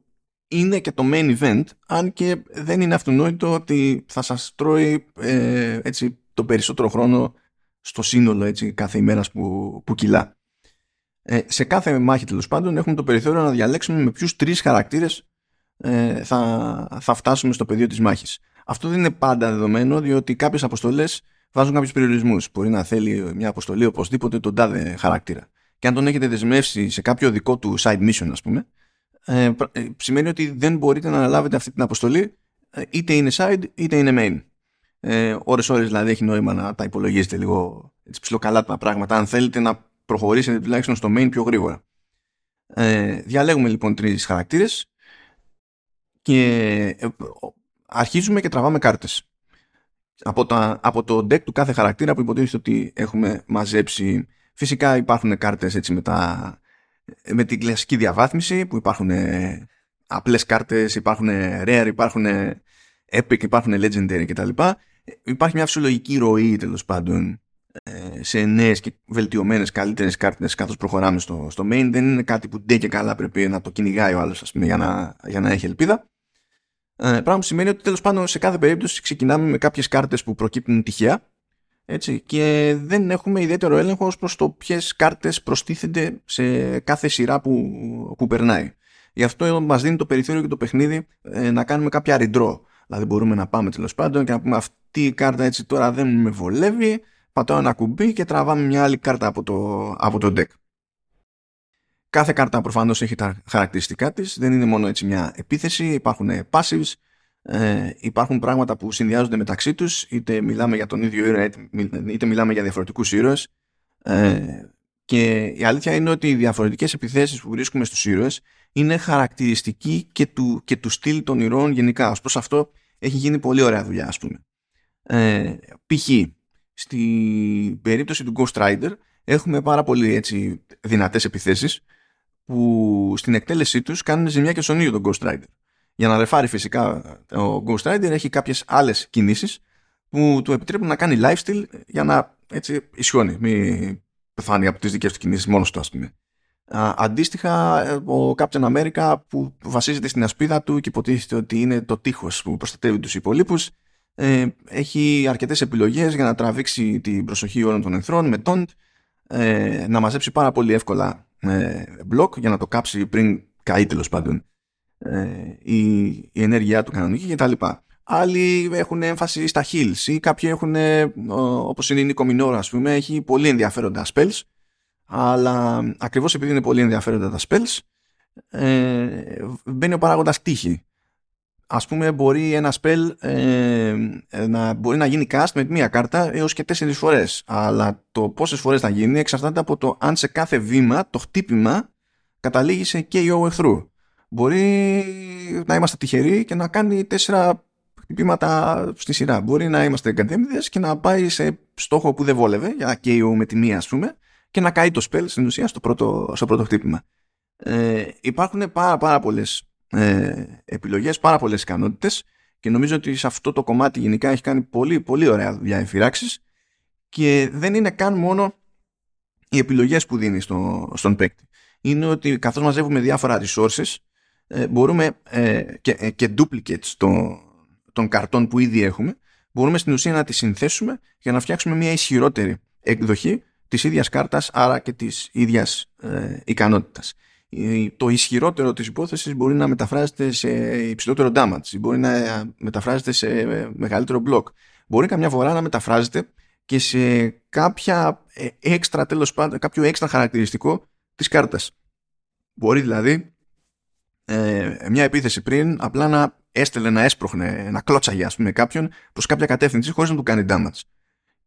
είναι και το main event αν και δεν είναι αυτονόητο ότι θα σας τρώει ε, έτσι το περισσότερο χρόνο στο σύνολο έτσι, κάθε ημέρας που, που κυλά. Ε, σε κάθε μάχη τέλος πάντων έχουμε το περιθώριο να διαλέξουμε με ποιους τρεις χαρακτήρες ε, θα, θα φτάσουμε στο πεδίο της μάχης. Αυτό δεν είναι πάντα δεδομένο διότι κάποιες αποστολές βάζουν κάποιους περιορισμούς. Μπορεί να θέλει μια αποστολή οπωσδήποτε τον τάδε χαρακτήρα. Και αν τον έχετε δεσμεύσει σε κάποιο δικό του side mission, ας πούμε, ε, ε, σημαίνει ότι δεν μπορείτε να αναλάβετε αυτή την αποστολή ε, είτε είναι side είτε είναι main ε, ώρες ώρες δηλαδή έχει νόημα να τα υπολογίζετε λίγο έτσι ψηλοκαλά τα πράγματα αν θέλετε να προχωρήσετε τουλάχιστον στο main πιο γρήγορα. Ε, διαλέγουμε λοιπόν τρεις χαρακτήρες και ε, αρχίζουμε και τραβάμε κάρτες. Από, τα, από το deck του κάθε χαρακτήρα που υποτίθεται ότι έχουμε μαζέψει. Φυσικά υπάρχουν κάρτες έτσι με, τα, με την κλασική διαβάθμιση που υπάρχουν ε, απλές κάρτες, υπάρχουν rare, υπάρχουν epic, υπάρχουν legendary κτλ υπάρχει μια φυσιολογική ροή τέλος πάντων ε, σε νέες και βελτιωμένες καλύτερες κάρτες καθώς προχωράμε στο, στο main. Δεν είναι κάτι που ντε και καλά πρέπει να το κυνηγάει ο άλλος για να, για να έχει ελπίδα. Ε, πράγμα που σημαίνει ότι τέλος πάντων σε κάθε περίπτωση ξεκινάμε με κάποιες κάρτες που προκύπτουν τυχαία έτσι, και δεν έχουμε ιδιαίτερο έλεγχο προς το ποιες κάρτες προστίθενται σε κάθε σειρά που, που περνάει. Γι' αυτό μας δίνει το περιθώριο και το παιχνίδι ε, να κάνουμε κάποια redraw. Δηλαδή μπορούμε να πάμε τέλος πάντων και να πούμε αυτή η κάρτα έτσι τώρα δεν με βολεύει, πατάω ένα κουμπί και τραβάμε μια άλλη κάρτα από το, από το deck. Κάθε κάρτα προφανώς έχει τα χαρακτηριστικά της, δεν είναι μόνο έτσι μια επίθεση, υπάρχουν passives, ε, υπάρχουν πράγματα που συνδυάζονται μεταξύ τους, είτε μιλάμε για τον ίδιο ήρωα, είτε μιλάμε για διαφορετικούς ήρωες. Ε, και η αλήθεια είναι ότι οι διαφορετικές επιθέσεις που βρίσκουμε στους ήρωες είναι χαρακτηριστική και του, και του στυλ των ηρώων γενικά. Ως προς αυτό έχει γίνει πολύ ωραία δουλειά ας πούμε. Ε, π.χ. στη περίπτωση του Ghost Rider έχουμε πάρα πολύ έτσι, δυνατές επιθέσεις που στην εκτέλεσή τους κάνουν ζημιά και στον ίδιο τον Ghost Rider. Για να ρεφάρει φυσικά ο Ghost Rider έχει κάποιες άλλες κινήσεις που του επιτρέπουν να κάνει lifestyle για να έτσι ισιώνει, μην πεθάνει από τις δικές του κινήσεις μόνος του ας πούμε αντίστοιχα, ο Captain America που βασίζεται στην ασπίδα του και υποτίθεται ότι είναι το τείχος που προστατεύει τους υπολείπους ε, έχει αρκετές επιλογές για να τραβήξει την προσοχή όλων των εχθρών με τόντ ε, να μαζέψει πάρα πολύ εύκολα ε, μπλοκ για να το κάψει πριν καεί τέλος πάντων ε, η, η ενέργειά του κανονική κτλ. Άλλοι έχουν έμφαση στα heals ή κάποιοι έχουν, όπως είναι η Νίκο Μινόρα ας πούμε, έχει πολύ ενδιαφέροντα spells αλλά ακριβώς επειδή είναι πολύ ενδιαφέροντα τα spells ε, μπαίνει ο παράγοντας τύχη ας πούμε μπορεί ένα spell ε, να μπορεί να γίνει cast με μία κάρτα έως και τέσσερις φορές. Αλλά το πόσες φορές θα γίνει εξαρτάται από το αν σε κάθε βήμα το χτύπημα καταλήγει σε KO εχθρού. Μπορεί να είμαστε τυχεροί και να κάνει τέσσερα χτυπήματα στη σειρά. Μπορεί να είμαστε εγκατέμιδες και να πάει σε στόχο που δεν βόλευε για KO με τη μία ας πούμε και να καεί το spell στην ουσία στο πρώτο, στο πρώτο χτύπημα. Ε, υπάρχουν πάρα, πάρα πολλές ε, επιλογές, πάρα πολλές ικανότητες και νομίζω ότι σε αυτό το κομμάτι γενικά έχει κάνει πολύ, πολύ ωραία δουλειά η και δεν είναι καν μόνο οι επιλογές που δίνει στο, στον παίκτη. Είναι ότι καθώς μαζεύουμε διάφορα resources ε, μπορούμε ε, και, ε, και duplicates των, των καρτών που ήδη έχουμε μπορούμε στην ουσία να τις συνθέσουμε για να φτιάξουμε μια ισχυρότερη εκδοχή της ίδιας κάρτας, άρα και της ίδιας ε, ικανότητας. Το ισχυρότερο της υπόθεσης μπορεί να μεταφράζεται σε υψηλότερο damage, μπορεί να μεταφράζεται σε μεγαλύτερο block, μπορεί καμιά φορά να μεταφράζεται και σε κάποια έξτρα τέλος πάντων, κάποιο έξτρα χαρακτηριστικό της κάρτας. Μπορεί δηλαδή ε, μια επίθεση πριν απλά να έστελνε, να έσπροχνε, να κλώτσαγε ας πούμε κάποιον προς κάποια κατεύθυνση χωρίς να του κάνει damage.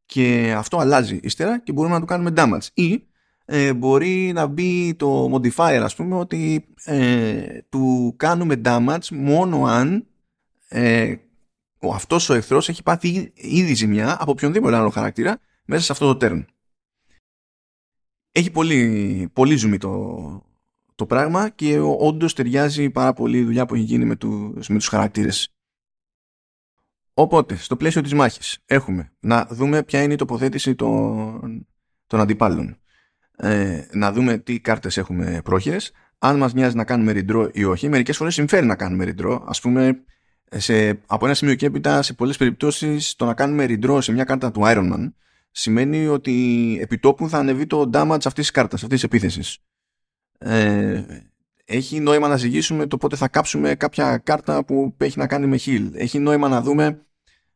Και αυτό αλλάζει ύστερα και μπορούμε να το κάνουμε damage. Ή ε, μπορεί να μπει το modifier ας πούμε ότι ε, του κάνουμε damage μόνο αν ε, ο, αυτός ο εχθρός έχει πάθει ήδη ζημιά από οποιονδήποτε άλλο χαρακτήρα μέσα σε αυτό το turn. Έχει πολύ, πολύ ζουμί το, το πράγμα και όντως ταιριάζει πάρα πολύ η δουλειά που έχει γίνει με τους, με τους χαρακτήρες. Οπότε, στο πλαίσιο της μάχης έχουμε να δούμε ποια είναι η τοποθέτηση των, των αντιπάλων. Ε, να δούμε τι κάρτες έχουμε πρόχειρες, αν μας μοιάζει να κάνουμε ριντρό ή όχι. Μερικές φορές συμφέρει να κάνουμε ριντρό. Ας πούμε, σε, από ένα σημείο και έπειτα, σε πολλές περιπτώσεις, το να κάνουμε ριντρό σε μια κάρτα του Iron Man σημαίνει ότι επιτόπου θα ανεβεί το damage αυτής της κάρτας, αυτής της επίθεσης. Ε, έχει νόημα να ζυγίσουμε το πότε θα κάψουμε κάποια κάρτα που έχει να κάνει με heal. Έχει νόημα να δούμε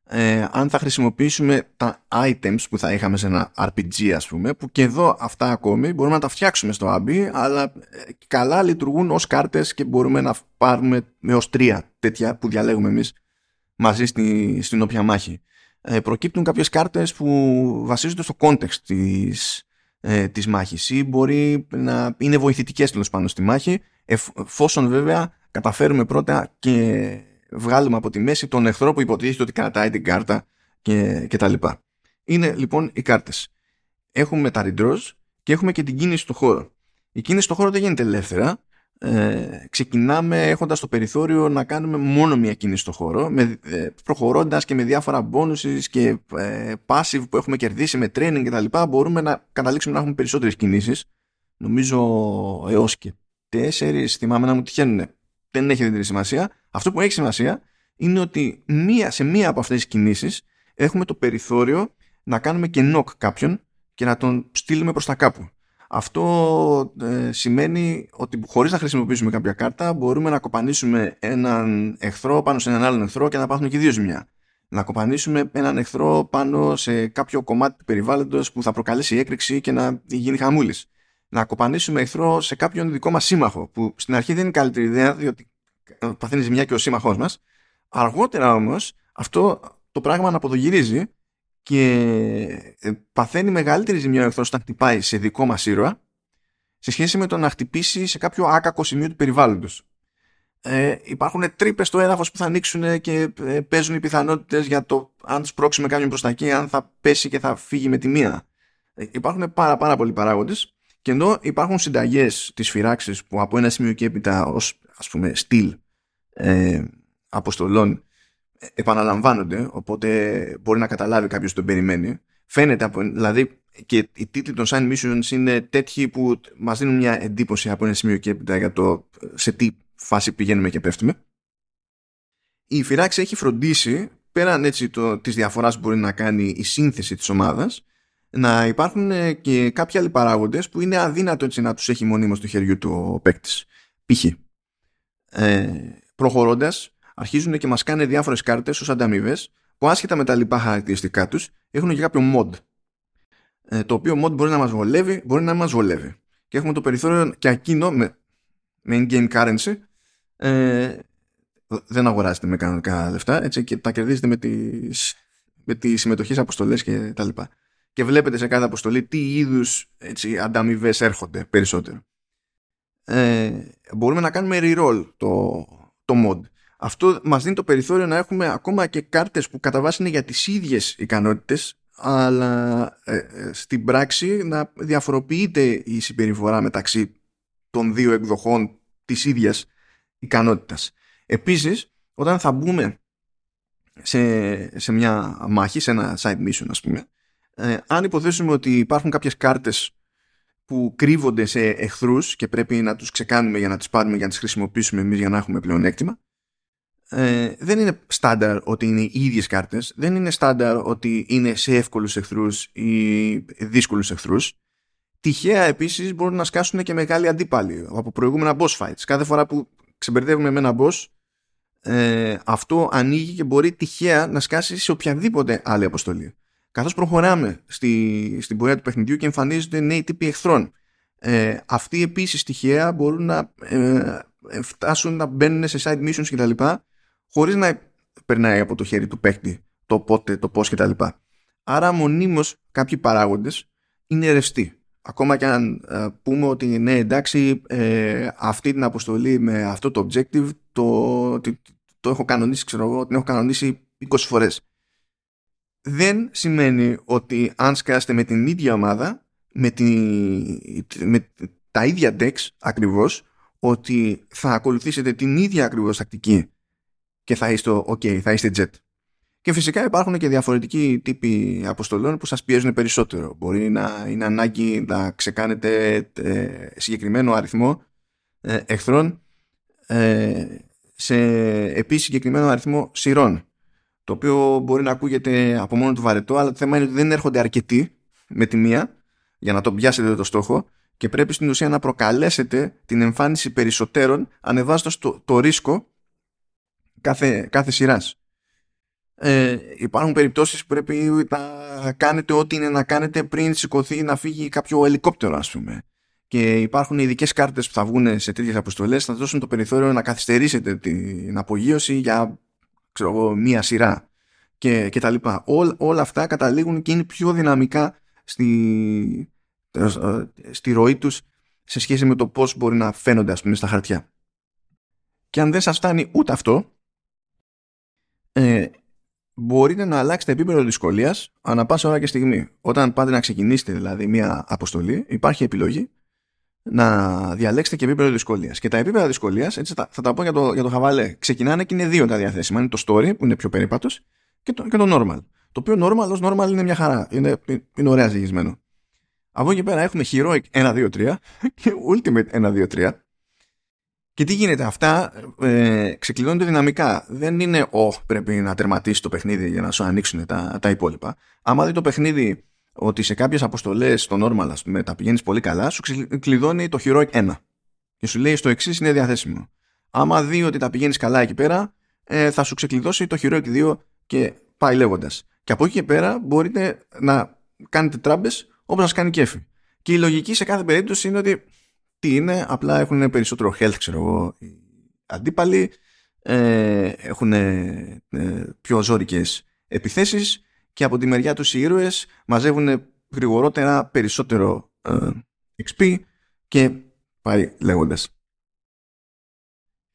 ε, αν θα χρησιμοποιήσουμε τα items που θα είχαμε σε ένα RPG ας πούμε που και εδώ αυτά ακόμη μπορούμε να τα φτιάξουμε στο Abbey αλλά ε, καλά λειτουργούν ως κάρτες και μπορούμε να πάρουμε με ως τρία τέτοια που διαλέγουμε εμείς μαζί στη, στην όποια μάχη. Ε, προκύπτουν κάποιες κάρτες που βασίζονται στο context της, ε, της μάχης ή μπορεί να είναι βοηθητικές τέλος πάνω στη μάχη εφόσον βέβαια καταφέρουμε πρώτα και βγάλουμε από τη μέση τον εχθρό που υποτίθεται ότι κρατάει την κάρτα και, και τα λοιπά. Είναι λοιπόν οι κάρτες. Έχουμε τα redraws και έχουμε και την κίνηση στο χώρο. Η κίνηση στο χώρο δεν γίνεται ελεύθερα. Ε, ξεκινάμε έχοντας το περιθώριο να κάνουμε μόνο μία κίνηση στο χώρο με, ε, προχωρώντας και με διάφορα bonuses και ε, passive που έχουμε κερδίσει με training και τα λοιπά μπορούμε να καταλήξουμε να έχουμε περισσότερες κινήσεις νομίζω έως και τέσσερις θυμάμαι να μου τυχαίνουν δεν έχει ιδιαίτερη σημασία. Αυτό που έχει σημασία είναι ότι μία, σε μία από αυτές τις κινήσεις έχουμε το περιθώριο να κάνουμε και knock κάποιον και να τον στείλουμε προς τα κάπου. Αυτό ε, σημαίνει ότι χωρίς να χρησιμοποιήσουμε κάποια κάρτα μπορούμε να κοπανίσουμε έναν εχθρό πάνω σε έναν άλλον εχθρό και να πάθουν και δύο ζημιά. Να κοπανίσουμε έναν εχθρό πάνω σε κάποιο κομμάτι του περιβάλλοντος που θα προκαλέσει έκρηξη και να γίνει χαμούλης να κοπανίσουμε εχθρό σε κάποιον δικό μας σύμμαχο, που στην αρχή δεν είναι καλύτερη ιδέα, διότι παθαίνει ζημιά και ο σύμμαχός μας. Αργότερα όμως αυτό το πράγμα αναποδογυρίζει και ε, παθαίνει μεγαλύτερη ζημιά ο εχθρός όταν χτυπάει σε δικό μας ήρωα σε σχέση με το να χτυπήσει σε κάποιο άκακο σημείο του περιβάλλοντος. Ε, υπάρχουν τρύπες στο έδαφος που θα ανοίξουν και ε, παίζουν οι πιθανότητες για το αν σπρώξουμε κάποιον προς τα εκεί, αν θα πέσει και θα φύγει με τη μία. Ε, υπάρχουν πάρα, πάρα πολλοί παράγοντες και ενώ υπάρχουν συνταγές της φυράξη που από ένα σημείο και έπειτα ως ας πούμε στυλ ε, αποστολών ε, επαναλαμβάνονται, οπότε μπορεί να καταλάβει κάποιος τον περιμένει. Φαίνεται, από, δηλαδή και οι τίτλοι των Sign Missions είναι τέτοιοι που μας δίνουν μια εντύπωση από ένα σημείο και έπειτα για το σε τι φάση πηγαίνουμε και πέφτουμε. Η φυράξη έχει φροντίσει, πέραν έτσι το, της διαφοράς που μπορεί να κάνει η σύνθεση της ομάδας, να υπάρχουν ε, και κάποιοι άλλοι παράγοντες που είναι αδύνατο έτσι να τους έχει μονίμως στο χεριού του ο παίκτης. Π.χ. Ε, Προχωρώντας, αρχίζουν και μας κάνουν διάφορες κάρτες ως ανταμοιβές που άσχετα με τα λοιπά χαρακτηριστικά τους έχουν και κάποιο mod. Ε, το οποίο mod μπορεί να μας βολεύει, μπορεί να μας βολεύει. Και έχουμε το περιθώριο και εκείνο με, με in-game currency ε, δεν αγοράζεται με κανονικά λεφτά έτσι, και τα κερδίζετε με τις, με τις συμμετοχές αποστολές και τα λοιπά και βλέπετε σε κάθε αποστολή τι είδους έτσι, ανταμοιβές έρχονται περισσότερο. Ε, μπορούμε να κάνουμε reroll το, το mod. Αυτό μας δίνει το περιθώριο να έχουμε ακόμα και κάρτες που κατά βάση είναι για τις ίδιες ικανότητες αλλά ε, ε, στην πράξη να διαφοροποιείται η συμπεριφορά μεταξύ των δύο εκδοχών της ίδιας ικανότητας. Επίσης, όταν θα μπούμε σε, σε μια μάχη, σε ένα side mission ας πούμε, ε, αν υποθέσουμε ότι υπάρχουν κάποιες κάρτες που κρύβονται σε εχθρούς και πρέπει να τους ξεκάνουμε για να τις πάρουμε για να τις χρησιμοποιήσουμε εμείς για να έχουμε πλεονέκτημα ε, δεν είναι στάνταρ ότι είναι οι ίδιες κάρτες. Δεν είναι στάνταρ ότι είναι σε εύκολους εχθρούς ή δύσκολους εχθρούς. Τυχαία επίσης μπορούν να σκάσουν και μεγάλοι αντίπαλοι από προηγούμενα boss fights. Κάθε φορά που ξεμπερδεύουμε με ένα boss ε, αυτό ανοίγει και μπορεί τυχαία να σκάσει σε οποιαδήποτε άλλη αποστολή καθώς προχωράμε στη, στην πορεία του παιχνιδιού και εμφανίζονται νέοι τύποι εχθρών. Ε, αυτοί επίσης τυχαία μπορούν να ε, φτάσουν να μπαίνουν σε side missions κτλ. χωρίς να περνάει από το χέρι του παίκτη το πότε, το πώς κτλ. Άρα μονίμως κάποιοι παράγοντες είναι ρευστοί. ακόμα και αν ε, πούμε ότι ναι εντάξει ε, αυτή την αποστολή με αυτό το objective το, το, το έχω κανονίσει ξέρω εγώ την έχω κανονίσει 20 φορές δεν σημαίνει ότι αν σκάσετε με την ίδια ομάδα με, τη, με τα ίδια decks ακριβώς ότι θα ακολουθήσετε την ίδια ακριβώς τακτική και θα είστε ok, θα είστε jet. Και φυσικά υπάρχουν και διαφορετικοί τύποι αποστολών που σας πιέζουν περισσότερο. Μπορεί να είναι ανάγκη να ξεκάνετε ε, συγκεκριμένο αριθμό ε, εχθρών ε, σε επίσης συγκεκριμένο αριθμό σειρών. Το οποίο μπορεί να ακούγεται από μόνο του βαρετό, αλλά το θέμα είναι ότι δεν έρχονται αρκετοί με τη μία για να τον πιάσετε το στόχο και πρέπει στην ουσία να προκαλέσετε την εμφάνιση περισσότερων ανεβάζοντας το, το ρίσκο κάθε, κάθε σειράς. Ε, υπάρχουν περιπτώσεις που πρέπει να κάνετε ό,τι είναι να κάνετε πριν σηκωθεί να φύγει κάποιο ελικόπτερο ας πούμε. Και υπάρχουν ειδικές κάρτες που θα βγουν σε τέτοιες αποστολές θα δώσουν το περιθώριο να καθυστερήσετε την απογείωση για ξέρω μία σειρά και, και τα λοιπά. όλα αυτά καταλήγουν και είναι πιο δυναμικά στη, στη ροή τους σε σχέση με το πώς μπορεί να φαίνονται ας πούμε στα χαρτιά. Και αν δεν σας φτάνει ούτε αυτό ε, μπορείτε να αλλάξετε επίπεδο δυσκολίας ανά πάσα ώρα και στιγμή. Όταν πάτε να ξεκινήσετε δηλαδή μια αποστολή, υπάρχει επιλογή να διαλέξετε και επίπεδο δυσκολίας. Και τα επίπεδα δυσκολίας, έτσι θα, θα, τα πω για το, για το χαβαλέ, ξεκινάνε και είναι δύο τα διαθέσιμα. Είναι το story που είναι πιο περίπατος και το, και το normal. Το οποίο normal ως normal είναι μια χαρά. Είναι, είναι ωραία ζυγισμένο. Από εκεί πέρα έχουμε heroic 1, 2, 3 και ultimate 1, 2, 3 και τι γίνεται, αυτά ε, ξεκλειδώνονται δυναμικά. Δεν είναι, ο πρέπει να τερματίσει το παιχνίδι για να σου ανοίξουν τα, τα υπόλοιπα. Άμα δει το παιχνίδι ότι σε κάποιες αποστολές στο normal, ας πούμε, τα πηγαίνεις πολύ καλά, σου ξεκλειδώνει το Heroic 1. Και σου λέει στο εξής είναι διαθέσιμο. Άμα δει ότι τα πηγαίνεις καλά εκεί πέρα, ε, θα σου ξεκλειδώσει το Heroic 2 και πάει λέγοντας. Και από εκεί και πέρα μπορείτε να κάνετε τράμπες όπως σας κάνει κέφι. Και η λογική σε κάθε περίπτωση είναι ότι τι είναι, απλά έχουν περισσότερο health, ξέρω εγώ, οι αντίπαλοι, ε, έχουν ε, πιο ζώρικες επιθέσεις και από τη μεριά τους οι ήρωες μαζεύουν γρηγορότερα περισσότερο ε, XP και πάει λέγοντας.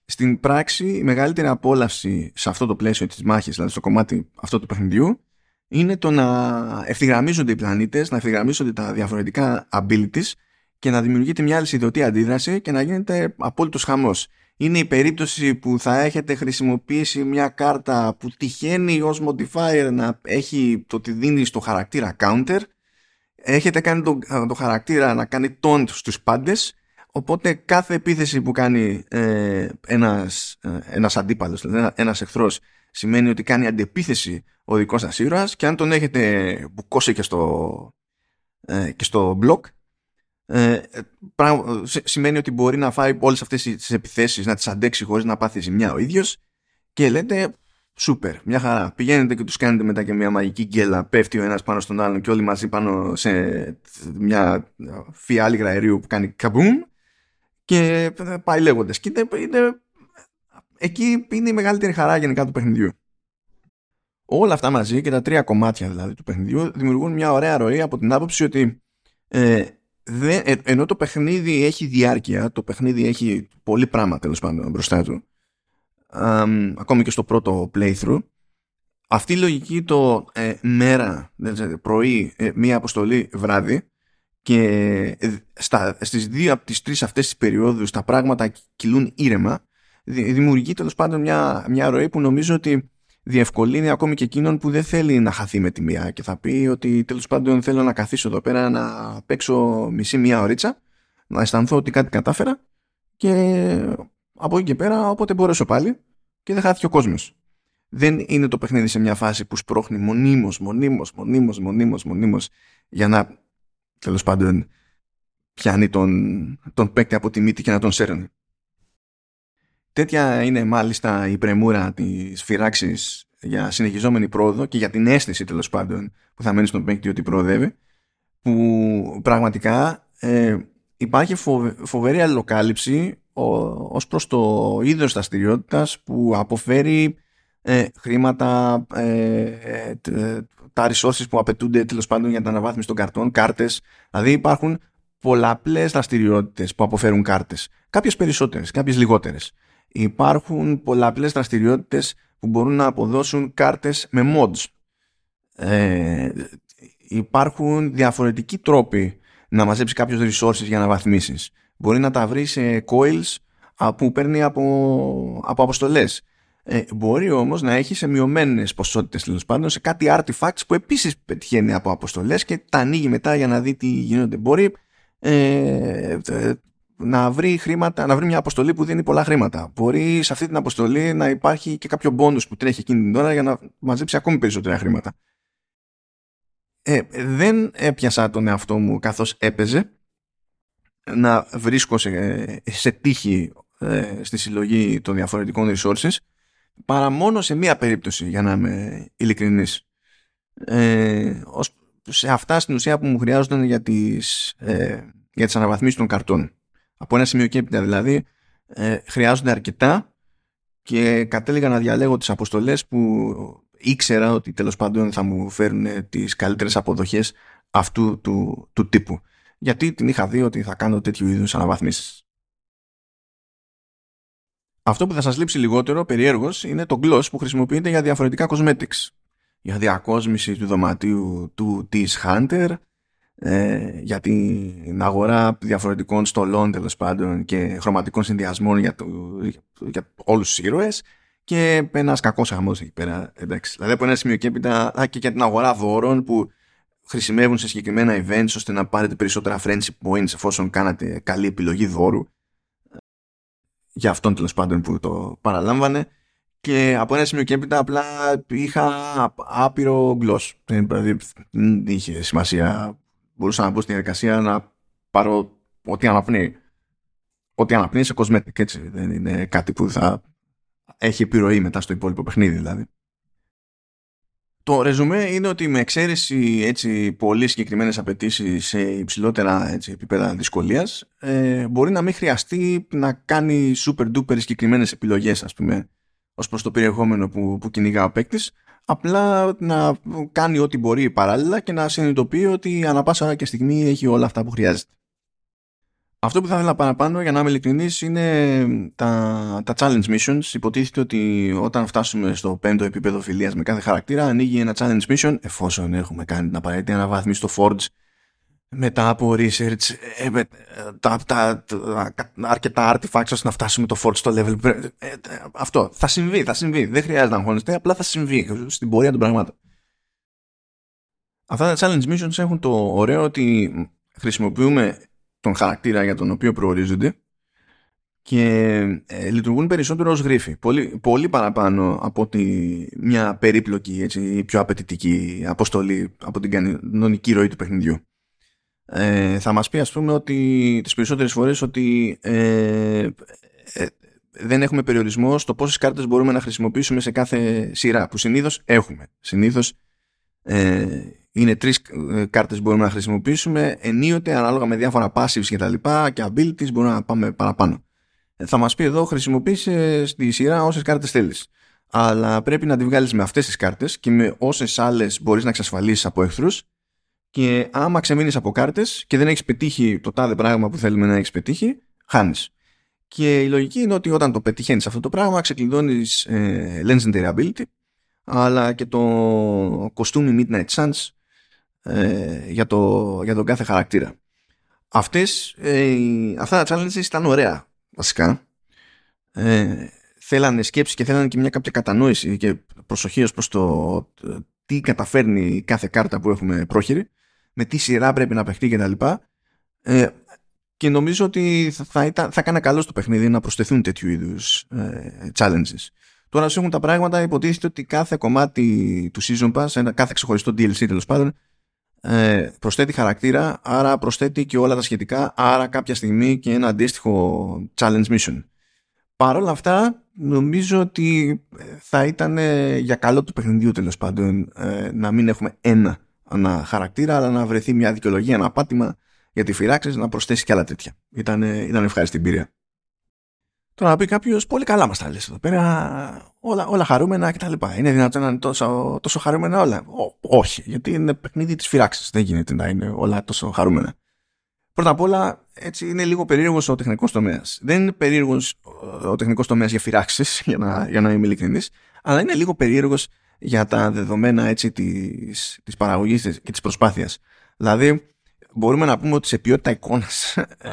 Στην πράξη η μεγαλύτερη απόλαυση σε αυτό το πλαίσιο της μάχης, δηλαδή στο κομμάτι αυτό του παιχνιδιού, είναι το να ευθυγραμμίζονται οι πλανήτες, να ευθυγραμμίζονται τα διαφορετικά abilities και να δημιουργείται μια αλυσιδωτή αντίδραση και να γίνεται απόλυτος χαμός. Είναι η περίπτωση που θα έχετε χρησιμοποιήσει μια κάρτα που τυχαίνει ως modifier να έχει το ότι δίνει στο χαρακτήρα counter. Έχετε κάνει το, το χαρακτήρα να κάνει taunt στους πάντες Οπότε κάθε επίθεση που κάνει ε, ένας, ε, ένας αντίπαλος, δηλαδή ένας εχθρός, σημαίνει ότι κάνει αντεπίθεση ο δικός σας ήρωας και αν τον έχετε μπουκώσει και στο, ε, και στο block, ε, σημαίνει ότι μπορεί να φάει όλες αυτές τις επιθέσεις να τις αντέξει χωρίς να πάθει ζημιά ο ίδιος και λέτε σούπερ, μια χαρά πηγαίνετε και τους κάνετε μετά και μια μαγική γκέλα πέφτει ο ένας πάνω στον άλλον και όλοι μαζί πάνω σε μια φιάλη αερίου που κάνει καμπούμ και πάει λέγοντας και είναι, εκεί είναι η μεγαλύτερη χαρά γενικά του παιχνιδιού όλα αυτά μαζί και τα τρία κομμάτια δηλαδή του παιχνιδιού δημιουργούν μια ωραία ροή από την άποψη ότι ε, δεν, ε, ενώ το παιχνίδι έχει διάρκεια, το παιχνίδι έχει πολύ πράγμα τέλος πάντων μπροστά του, ακόμη και στο πρώτο playthrough, αυτή η λογική το ε, μέρα, πρωί, ε, μία αποστολή βράδυ και ε, στα, στις δύο από τις τρεις αυτές τις περιόδους τα πράγματα κυλούν ήρεμα, δημιουργεί τέλος πάντων μια, μια ροή που νομίζω ότι διευκολύνει ακόμη και εκείνον που δεν θέλει να χαθεί με τη μία και θα πει ότι τέλος πάντων θέλω να καθίσω εδώ πέρα να παίξω μισή μία ωρίτσα να αισθανθώ ότι κάτι κατάφερα και από εκεί και πέρα όποτε μπορέσω πάλι και δεν χάθηκε ο κόσμος. Δεν είναι το παιχνίδι σε μια φάση που σπρώχνει μονίμως, μονίμως, μονίμως, μονίμως, μονίμως για να τέλος πάντων πιάνει τον, τον παίκτη από τη μύτη και να τον σέρνει. Τέτοια είναι μάλιστα η πρεμούρα της φυράξης για συνεχιζόμενη πρόοδο και για την αίσθηση τέλος πάντων που θα μένει στον παίκτη ότι προοδεύει που πραγματικά ε, υπάρχει φοβερή αλληλοκάλυψη ως προς το είδος δραστηριότητας που αποφέρει ε, χρήματα, ε, ε, τα resources που απαιτούνται τέλος πάντων για την αναβάθμιση των καρτών, κάρτες. Δηλαδή υπάρχουν πολλαπλές δραστηριότητες που αποφέρουν κάρτες. Κάποιες περισσότερες, κάποιες λιγότερες. Υπάρχουν πολλαπλές δραστηριότητες που μπορούν να αποδώσουν κάρτες με mods. Ε, υπάρχουν διαφορετικοί τρόποι να μαζέψεις κάποιο resources για να βαθμίσεις. Μπορεί να τα βρεις σε coils που παίρνει από, από αποστολές. Ε, μπορεί όμως να έχεις σε μειωμένε ποσότητες τέλος πάντων σε κάτι artifacts που επίσης πετυχαίνει από αποστολές και τα ανοίγει μετά για να δει τι γίνονται. Μπορεί ε, ε, να βρει χρήματα, να βρει μια αποστολή που δίνει πολλά χρήματα. Μπορεί σε αυτή την αποστολή να υπάρχει και κάποιο bonus που τρέχει εκείνη την ώρα για να μαζέψει ακόμη περισσότερα χρήματα. Ε, δεν έπιασα τον εαυτό μου καθώς έπαιζε να βρίσκω σε, σε τύχη ε, στη συλλογή των διαφορετικών resources παρά μόνο σε μία περίπτωση για να είμαι ειλικρινής ε, σε αυτά στην ουσία που μου χρειάζονταν για τις, ε, για τις αναβαθμίσεις των καρτών από ένα σημείο και έπειτα δηλαδή ε, χρειάζονται αρκετά και κατέληγα να διαλέγω τις αποστολές που ήξερα ότι τέλος πάντων θα μου φέρουν τις καλύτερες αποδοχές αυτού του, του τύπου γιατί την είχα δει ότι θα κάνω τέτοιου είδους αναβαθμίσεις αυτό που θα σας λείψει λιγότερο περιέργως είναι το gloss που χρησιμοποιείται για διαφορετικά cosmetics. Για διακόσμηση του δωματίου του της Hunter, ε, για την αγορά διαφορετικών στολών τέλος πάντων και χρωματικών συνδυασμών για, το, για, όλους τους ήρωες και ένας κακός χαμός εκεί πέρα. Εντάξει. Δηλαδή από ένα σημείο και έπειτα και για την αγορά δώρων που χρησιμεύουν σε συγκεκριμένα events ώστε να πάρετε περισσότερα friendship points εφόσον κάνατε καλή επιλογή δώρου για αυτόν τέλος πάντων που το παραλάμβανε και από ένα σημείο και έπειτα απλά είχα άπειρο γκλος. Δηλαδή δεν είχε σημασία. Μπορούσα να μπω στην διαδικασία να πάρω ό,τι αναπνέει. Ό,τι αναπνέει σε cosmetic, έτσι. Δεν είναι κάτι που θα έχει επιρροή μετά στο υπόλοιπο παιχνίδι, δηλαδή. Το ρεζουμέ είναι ότι με εξαίρεση έτσι, πολύ συγκεκριμένες απαιτήσεις σε υψηλότερα έτσι, επίπεδα δυσκολίας, ε, μπορεί να μην χρειαστεί να κάνει super duper συγκεκριμένες επιλογές, ας πούμε, ως προς το περιεχόμενο που, που κυνηγά ο παίκτης. Απλά να κάνει ό,τι μπορεί παράλληλα και να συνειδητοποιεί ότι ανά πάσα και στιγμή έχει όλα αυτά που χρειάζεται. Αυτό που θα ήθελα παραπάνω για να είμαι ειλικρινής είναι τα, τα challenge missions. Υποτίθεται ότι όταν φτάσουμε στο πέμπτο επίπεδο φιλίας με κάθε χαρακτήρα ανοίγει ένα challenge mission εφόσον έχουμε κάνει την απαραίτητη αναβάθμιση στο Forge μετά από research ε, με, τα, τα, τα, αρκετά artifacts ώστε να φτάσουμε το Forge στο level ε, ε, αυτό θα συμβεί, θα συμβεί δεν χρειάζεται να αγχώνεστε απλά θα συμβεί στην πορεία των πραγμάτων αυτά τα challenge missions έχουν το ωραίο ότι χρησιμοποιούμε τον χαρακτήρα για τον οποίο προορίζονται και ε, λειτουργούν περισσότερο ως γρίφοι. Πολύ, πολύ παραπάνω από ότι μια περίπλοκη, έτσι, πιο απαιτητική αποστολή από την κανονική ροή του παιχνιδιού. Ε, θα μας πει ας πούμε ότι τις περισσότερες φορές ότι ε, ε, δεν έχουμε περιορισμό στο πόσες κάρτες μπορούμε να χρησιμοποιήσουμε σε κάθε σειρά που συνήθως έχουμε. Συνήθως ε, είναι τρεις ε, κάρτες που μπορούμε να χρησιμοποιήσουμε ενίοτε ανάλογα με διάφορα passives και τα λοιπά και abilities μπορούμε να πάμε παραπάνω. Ε, θα μας πει εδώ χρησιμοποιήσει στη σειρά όσες κάρτες θέλεις. Αλλά πρέπει να τη βγάλεις με αυτές τις κάρτες και με όσες άλλες μπορείς να εξασφαλίσεις από εχθρούς. Και άμα ξεμείνεις από κάρτες και δεν έχεις πετύχει το τάδε πράγμα που θέλουμε να έχεις πετύχει, χάνεις. Και η λογική είναι ότι όταν το πετυχαίνεις αυτό το πράγμα, ξεκλειδώνεις ε, Legendary Ability, αλλά και το κοστούμι Midnight Suns ε, για, το, για τον κάθε χαρακτήρα. Αυτές, ε, αυτά τα challenges ήταν ωραία βασικά. Ε, θέλανε σκέψη και θέλανε και μια κάποια κατανόηση και προσοχή ως προς το τι καταφέρνει κάθε κάρτα που έχουμε πρόχειρη, με τι σειρά πρέπει να παιχτεί κτλ. Ε, και νομίζω ότι θα, θα, ήταν, θα έκανε καλό στο παιχνίδι να προσθεθούν τέτοιου είδους ε, challenges. Τώρα, όσο έχουν τα πράγματα, υποτίθεται ότι κάθε κομμάτι του Season Pass, ένα, κάθε ξεχωριστό DLC τέλος πάντων, ε, προσθέτει χαρακτήρα, άρα προσθέτει και όλα τα σχετικά, άρα κάποια στιγμή και ένα αντίστοιχο challenge mission. Παρ' όλα αυτά, νομίζω ότι θα ήταν για καλό του παιχνιδιού τέλος πάντων ε, να μην έχουμε ένα ένα χαρακτήρα, αλλά να βρεθεί μια δικαιολογία, ένα πάτημα για τη φυράξη να προσθέσει και άλλα τέτοια. Ήταν, ήταν ευχάριστη εμπειρία. Τώρα να πει κάποιος, πολύ καλά μας τα λες εδώ πέρα, όλα, όλα χαρούμενα κτλ. Είναι δυνατόν να είναι τόσο, τόσο χαρούμενα όλα; όχι, γιατί είναι παιχνίδι της φυράξη. Δεν γίνεται να είναι όλα τόσο χαρούμενα. Πρώτα απ' όλα, έτσι είναι λίγο περίεργος ο τεχνικός τομέας. Δεν είναι περίεργος ο τεχνικός τομέας για φυράξει, για να, για να είμαι ειλικρινής, αλλά είναι λίγο περίεργος για τα δεδομένα έτσι, της, της παραγωγής και της προσπάθειας. Δηλαδή, μπορούμε να πούμε ότι σε ποιότητα εικόνας ε,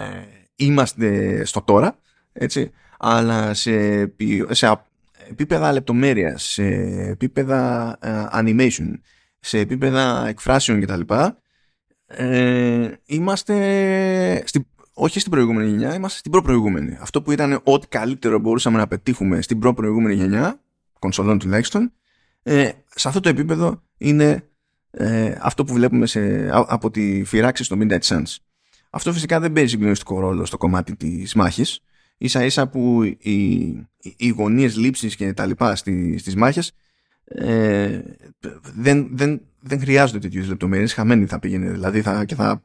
είμαστε στο τώρα, έτσι, αλλά σε, σε επίπεδα λεπτομέρειας, σε επίπεδα ε, animation, σε επίπεδα εκφράσεων κτλ. Ε, είμαστε στην, όχι στην προηγούμενη γενιά, είμαστε στην προ-προηγούμενη. Αυτό που ήταν ό,τι καλύτερο μπορούσαμε να πετύχουμε στην προ-προηγούμενη γενιά, κονσολών τουλάχιστον, ε, σε αυτό το επίπεδο είναι ε, αυτό που βλέπουμε σε, από τη φυράξη στο Midnight Suns. Αυτό φυσικά δεν παίζει γνωριστικό ρόλο στο κομμάτι της μάχης. Ίσα ίσα που οι, οι γωνίες λήψης και τα λοιπά στις, στις μάχες ε, δεν, δεν, δεν χρειάζονται τέτοιου λεπτομέρειες. Χαμένη θα πήγαινε δηλαδή θα, και θα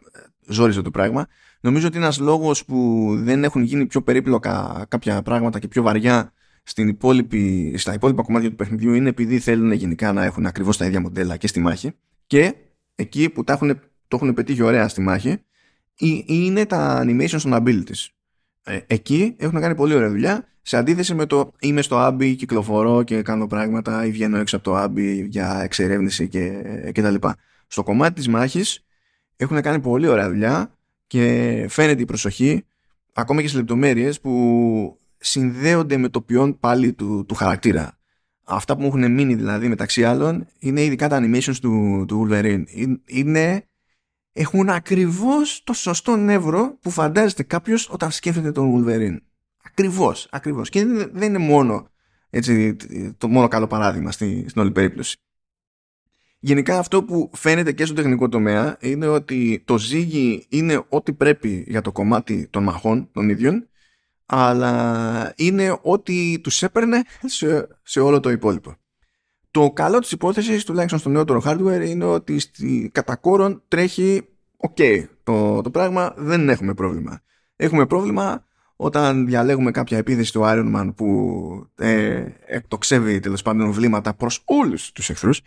ζόριζε το πράγμα. Νομίζω ότι ένας λόγος που δεν έχουν γίνει πιο περίπλοκα κάποια πράγματα και πιο βαριά στην υπόλοιπη, στα υπόλοιπα κομμάτια του παιχνιδιού είναι επειδή θέλουν γενικά να έχουν ακριβώς τα ίδια μοντέλα και στη μάχη και εκεί που τα έχουν, το έχουν πετύχει ωραία στη μάχη είναι τα animations των abilities. Ε, εκεί έχουν κάνει πολύ ωραία δουλειά σε αντίθεση με το είμαι στο Abbey, κυκλοφορώ και κάνω πράγματα ή βγαίνω έξω από το Abbey για εξερεύνηση και, και τα λοιπά. Στο κομμάτι της μάχης έχουν κάνει πολύ ωραία δουλειά και φαίνεται η προσοχή ακόμα και σε λεπτομέρειες που συνδέονται με το ποιόν πάλι του, του χαρακτήρα. Αυτά που μου έχουν μείνει δηλαδή μεταξύ άλλων είναι ειδικά τα animations του, του Wolverine. Είναι, έχουν ακριβώς το σωστό νεύρο που φαντάζεται κάποιος όταν σκέφτεται τον Wolverine. Ακριβώς, ακριβώς. Και δεν, είναι μόνο έτσι, το μόνο καλό παράδειγμα στην, στην όλη περίπτωση. Γενικά αυτό που φαίνεται και στο τεχνικό τομέα είναι ότι το ζύγι είναι ό,τι πρέπει για το κομμάτι των μαχών των ίδιων αλλά είναι ότι τους έπαιρνε σε, σε όλο το υπόλοιπο. Το καλό της υπόθεσης, τουλάχιστον στο νεότερο hardware, είναι ότι στη, κατά κόρον τρέχει ok το, το πράγμα, δεν έχουμε πρόβλημα. Έχουμε πρόβλημα όταν διαλέγουμε κάποια επίθεση του Iron Man που ε, εκτοξεύει τέλος πάντων βλήματα προς όλους τους εχθρούς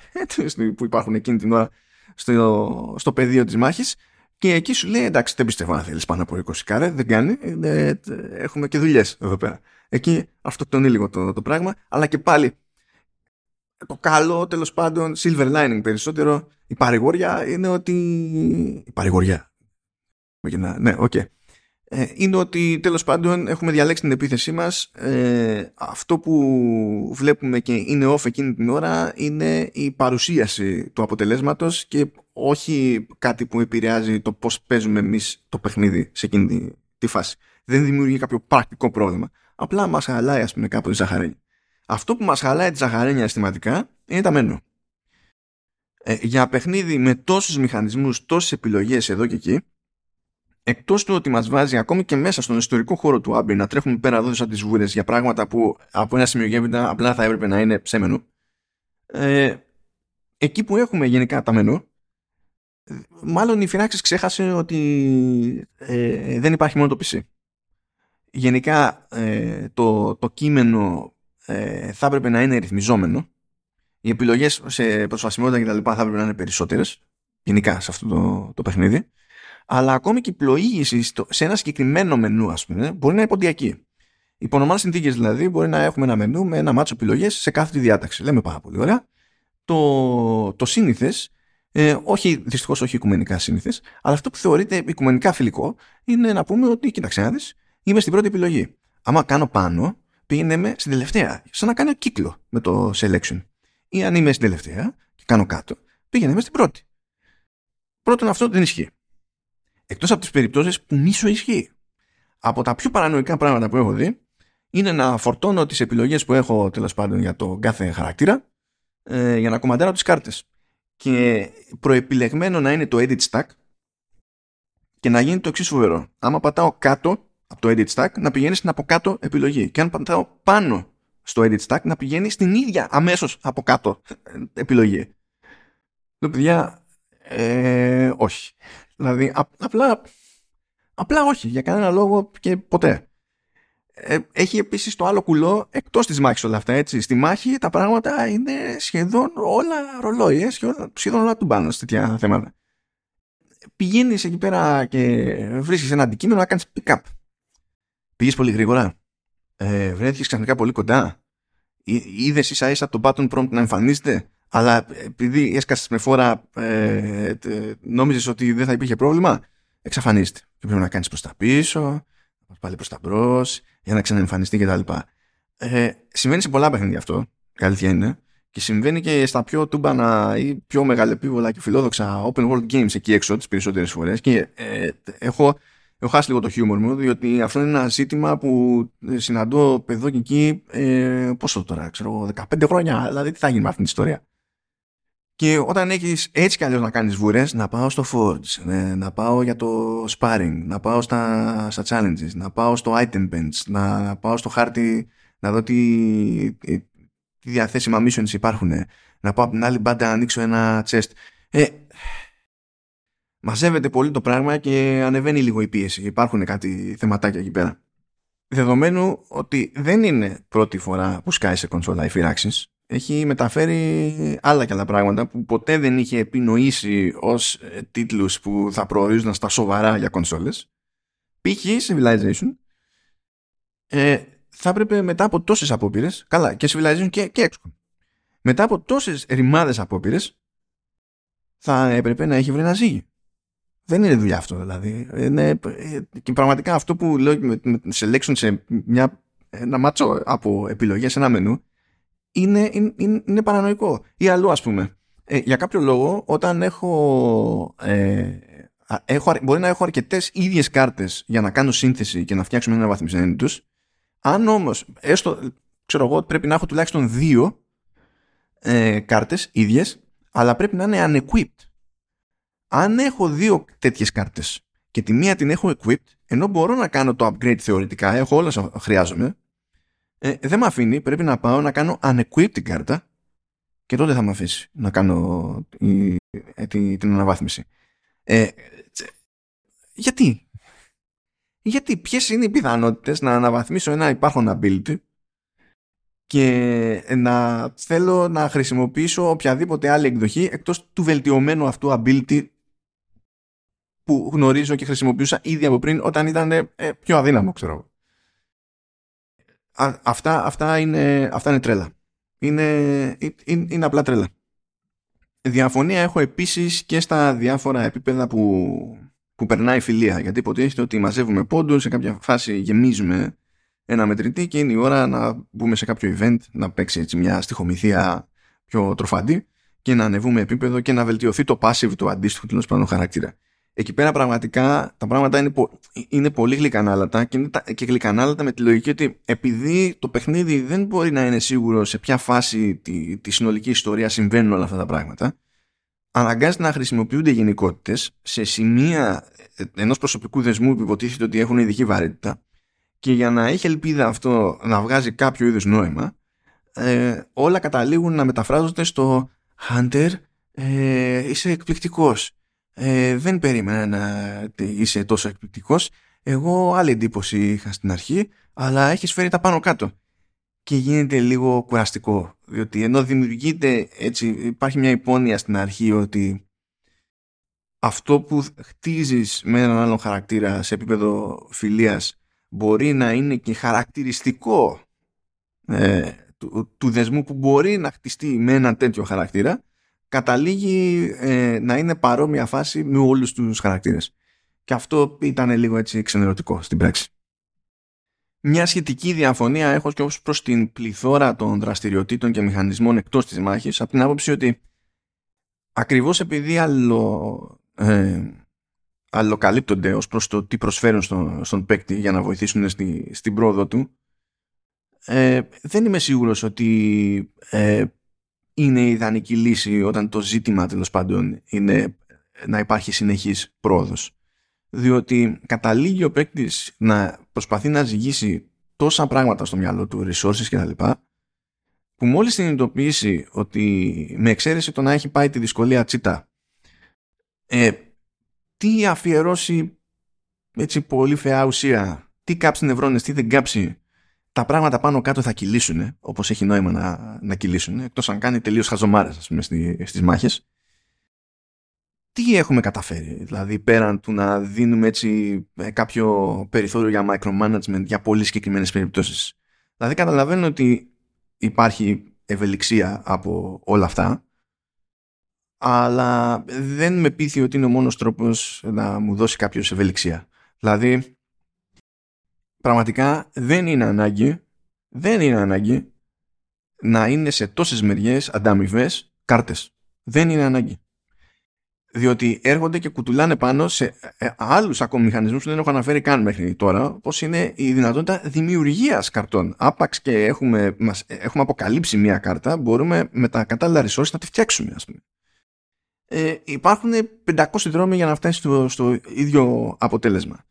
που υπάρχουν εκείνη την ώρα στο, στο πεδίο της μάχης και εκεί σου λέει εντάξει δεν πιστεύω να θέλεις πάνω από 20 κάρε, δεν κάνει, ε, έχουμε και δουλειές εδώ πέρα. Εκεί αυτοκτονεί λίγο το, το πράγμα, αλλά και πάλι το καλό τέλος πάντων silver lining περισσότερο η παρηγοριά είναι ότι η παρηγοριά ναι, OK. Okay. Ε, είναι ότι τέλος πάντων έχουμε διαλέξει την επίθεσή μας ε, αυτό που βλέπουμε και είναι off εκείνη την ώρα είναι η παρουσίαση του αποτελέσματος και όχι κάτι που επηρεάζει το πώς παίζουμε εμείς το παιχνίδι σε εκείνη τη, φάση. Δεν δημιουργεί κάποιο πρακτικό πρόβλημα. Απλά μας χαλάει ας πούμε κάπου τη ζαχαρένια. Αυτό που μας χαλάει τη ζαχαρένια αισθητικά είναι τα μενού. Ε, για παιχνίδι με τόσους μηχανισμούς, τόσες επιλογές εδώ και εκεί εκτός του ότι μας βάζει ακόμη και μέσα στον ιστορικό χώρο του Άμπη να τρέχουμε πέρα εδώ σαν τις βούρες για πράγματα που από ένα σημείο γεύοντα απλά θα έπρεπε να είναι σε μενού ε, εκεί που έχουμε γενικά τα μενού μάλλον η Firaxis ξέχασε ότι ε, δεν υπάρχει μόνο το PC γενικά ε, το, το κείμενο ε, θα έπρεπε να είναι ρυθμιζόμενο οι επιλογές σε προσβασιμότητα και τα λοιπά θα έπρεπε να είναι περισσότερες γενικά σε αυτό το, το παιχνίδι αλλά ακόμη και η πλοήγηση σε ένα συγκεκριμένο μενού, ας πούμε, μπορεί να είναι ποντιακή. Υπό νομά συνθήκες δηλαδή, μπορεί να έχουμε ένα μενού με ένα μάτσο επιλογές σε κάθε τη διάταξη. Λέμε πάρα πολύ ωραία. Το, το σύνηθες, ε, όχι, δυστυχώς όχι οικουμενικά σύνηθε, αλλά αυτό που θεωρείται οικουμενικά φιλικό είναι να πούμε ότι, κοίταξε να είμαι στην πρώτη επιλογή. Άμα κάνω πάνω, πήγαινε με στην τελευταία, σαν να κάνω κύκλο με το selection. Ή αν είμαι στην τελευταία και κάνω κάτω, πήγαινε με στην πρώτη. Πρώτον, αυτό δεν ισχύει. Εκτός από τις περιπτώσεις που μίσο ισχύει. Από τα πιο παρανοϊκά πράγματα που έχω δει είναι να φορτώνω τις επιλογές που έχω τέλος πάντων για το κάθε χαρακτήρα ε, για να κομματέρω τις κάρτες. Και προεπιλεγμένο να είναι το edit stack και να γίνει το εξής φοβερό. Άμα πατάω κάτω από το edit stack να πηγαίνει στην από κάτω επιλογή. Και αν πατάω πάνω στο edit stack να πηγαίνει στην ίδια αμέσως από κάτω επιλογή. Το παιδιά, ε, όχι. Δηλαδή, απλά, απλά όχι, για κανένα λόγο και ποτέ. Ε, έχει επίσης το άλλο κουλό εκτός της μάχης όλα αυτά, έτσι. Στη μάχη τα πράγματα είναι σχεδόν όλα ρολόι, ε, σχεδόν, σχεδόν όλα του πάνω σε τέτοια θέματα. πηγαίνεις εκεί πέρα και βρίσκεις ένα αντικείμενο να κάνεις pick-up. Πήγες πολύ γρήγορα. Ε, βρέθηκες ξαφνικά πολύ κοντά. Είδες ίσα ίσα το button prompt να εμφανίζεται, αλλά επειδή έσκασες με φόρα, ε, νόμιζες ότι δεν θα υπήρχε πρόβλημα, εξαφανίζεται. Και πρέπει να κάνεις προς τα πίσω, πάλι προς τα μπρος, για να ξαναεμφανιστεί κτλ. Ε, συμβαίνει σε πολλά παιχνίδια αυτό, η αλήθεια είναι. Και συμβαίνει και στα πιο τούμπανα ή πιο μεγαλεπίβολα και φιλόδοξα open world games εκεί έξω τις περισσότερες φορές και ε, έχω, έχω χάσει λίγο το χιούμορ μου διότι αυτό είναι ένα ζήτημα που συναντώ εδώ και εκεί ε, πόσο τώρα, ξέρω 15 χρόνια, δηλαδή τι θα γίνει με αυτήν την ιστορία; Και όταν έχεις έτσι κι αλλιώς να κάνεις βούρες, να πάω στο Forge, ε, να πάω για το sparring, να πάω στα, στα challenges, να πάω στο item bench, να πάω στο χάρτη να δω τι, τι διαθέσιμα missions υπάρχουν. Να πάω από την άλλη μπάντα να ανοίξω ένα chest. Ε, μαζεύεται πολύ το πράγμα και ανεβαίνει λίγο η πίεση. Υπάρχουν κάτι θεματάκια εκεί πέρα. Δεδομένου ότι δεν είναι πρώτη φορά που σκάει σε κονσόλα η Firaxis, έχει μεταφέρει άλλα και άλλα πράγματα που ποτέ δεν είχε επινοήσει ως ε, τίτλους που θα προορίζονταν στα σοβαρά για κονσόλες. Π.χ. Civilization ε, θα έπρεπε μετά από τόσες απόπειρες, καλά και Civilization και, και έξω, μετά από τόσες ρημάδες απόπειρες, θα έπρεπε να έχει βρει ένα ζύγι. Δεν είναι δουλειά αυτό δηλαδή. Είναι, και πραγματικά αυτό που λέω με, με selection σε μια, ένα μάτσο από επιλογές σε ένα μενού είναι, είναι, είναι παρανοϊκό. Ή αλλού ας πούμε. Ε, για κάποιο λόγο όταν έχω, ε, έχω μπορεί να έχω αρκετές ίδιες κάρτες για να κάνω σύνθεση και να φτιάξουμε ένα βαθμισμένο τους αν όμως, έστω, ξέρω εγώ, πρέπει να έχω τουλάχιστον δύο ε, κάρτες ίδιες, αλλά πρέπει να είναι unequipped. Αν έχω δύο τέτοιες κάρτες και τη μία την έχω equipped, ενώ μπορώ να κάνω το upgrade θεωρητικά, έχω όλα όσα χρειάζομαι, ε, δεν με αφήνει, πρέπει να πάω να κάνω unequipped την κάρτα και τότε θα με αφήσει να κάνω η, ε, την αναβάθμιση. Ε, γιατί; Γιατί; Ποιες είναι οι πιθανότητες να αναβαθμίσω ένα υπάρχον ability και να θέλω να χρησιμοποιήσω οποιαδήποτε άλλη εκδοχή εκτός του βελτιωμένου αυτού ability που γνωρίζω και χρησιμοποιούσα ήδη από πριν όταν ήταν ε, πιο αδύναμο, ξέρω. Αυτά, αυτά, είναι, αυτά είναι τρέλα. Είναι, είναι, είναι απλά τρέλα. Διαφωνία έχω επίσης και στα διάφορα επίπεδα που που περνάει φιλία. Γιατί υποτίθεται ότι μαζεύουμε πόντους, σε κάποια φάση γεμίζουμε ένα μετρητή και είναι η ώρα να μπούμε σε κάποιο event, να παίξει έτσι μια στοιχομηθεία πιο τροφαντή και να ανεβούμε επίπεδο και να βελτιωθεί το passive του αντίστοιχου τέλος πάντων χαρακτήρα. Εκεί πέρα πραγματικά τα πράγματα είναι, είναι πολύ γλυκανάλατα και, είναι και γλυκανάλατα με τη λογική ότι επειδή το παιχνίδι δεν μπορεί να είναι σίγουρο σε ποια φάση τη, τη συνολική ιστορία συμβαίνουν όλα αυτά τα πράγματα αναγκάζεται να χρησιμοποιούνται γενικότητες σε σημεία ενός προσωπικού δεσμού που υποτίθεται ότι έχουν ειδική βαρύτητα και για να έχει ελπίδα αυτό να βγάζει κάποιο είδους νόημα ε, όλα καταλήγουν να μεταφράζονται στο Hunter ε, είσαι εκπληκτικός ε, δεν περίμενα να είσαι τόσο εκπληκτικός. Εγώ άλλη εντύπωση είχα στην αρχή αλλά έχεις φέρει τα πάνω κάτω. Και γίνεται λίγο κουραστικό διότι ενώ δημιουργείται έτσι υπάρχει μια υπόνοια στην αρχή ότι αυτό που χτίζεις με έναν άλλον χαρακτήρα σε επίπεδο φιλίας μπορεί να είναι και χαρακτηριστικό ε, του, δεσμού που μπορεί να χτιστεί με ένα τέτοιο χαρακτήρα καταλήγει ε, να είναι παρόμοια φάση με όλους τους χαρακτήρες. Και αυτό ήταν λίγο έτσι ξενερωτικό στην πράξη. Μια σχετική διαφωνία έχω και ως προς την πληθώρα των δραστηριοτήτων και μηχανισμών εκτός της μάχης από την άποψη ότι ακριβώς επειδή άλλο, ε, αλλοκαλύπτονται ως προς το τι προσφέρουν στον, στον παίκτη για να βοηθήσουν στη, στην πρόοδο του ε, δεν είμαι σίγουρος ότι ε, είναι η ιδανική λύση όταν το ζήτημα τέλος πάντων είναι να υπάρχει συνεχής πρόοδος διότι καταλήγει ο παίκτης να προσπαθεί να ζυγίσει τόσα πράγματα στο μυαλό του, resources κτλ. που μόλις συνειδητοποιήσει ότι με εξαίρεση το να έχει πάει τη δυσκολία τσίτα ε, τι αφιερώσει έτσι πολύ φαιά ουσία, τι κάψει νευρώνες, τι δεν κάψει τα πράγματα πάνω κάτω θα κυλήσουν όπως έχει νόημα να, να κυλήσουν εκτός αν κάνει τελείως χαζομάρες ας πούμε, στις μάχες τι έχουμε καταφέρει, δηλαδή πέραν του να δίνουμε έτσι ε, κάποιο περιθώριο για micromanagement για πολύ συγκεκριμένες περιπτώσεις; Δηλαδή καταλαβαίνω ότι υπάρχει ευελιξία από όλα αυτά, αλλά δεν με πείθει ότι είναι ο μόνος τρόπος να μου δώσει κάποιος ευελιξία. Δηλαδή, πραγματικά δεν είναι ανάγκη, δεν είναι ανάγκη να είναι σε τόσες μεριές ανταμοιβές κάρτες. Δεν είναι ανάγκη διότι έρχονται και κουτουλάνε πάνω σε ε, άλλους ακόμη μηχανισμούς που δεν έχω αναφέρει καν μέχρι τώρα, πώς είναι η δυνατότητα δημιουργίας καρτών. Άπαξ και έχουμε, μας, έχουμε αποκαλύψει μία κάρτα, μπορούμε με τα κατάλληλα resource να τη φτιάξουμε, ας πούμε. Ε, υπάρχουν 500 δρόμοι για να φτάσει στο, στο ίδιο αποτέλεσμα.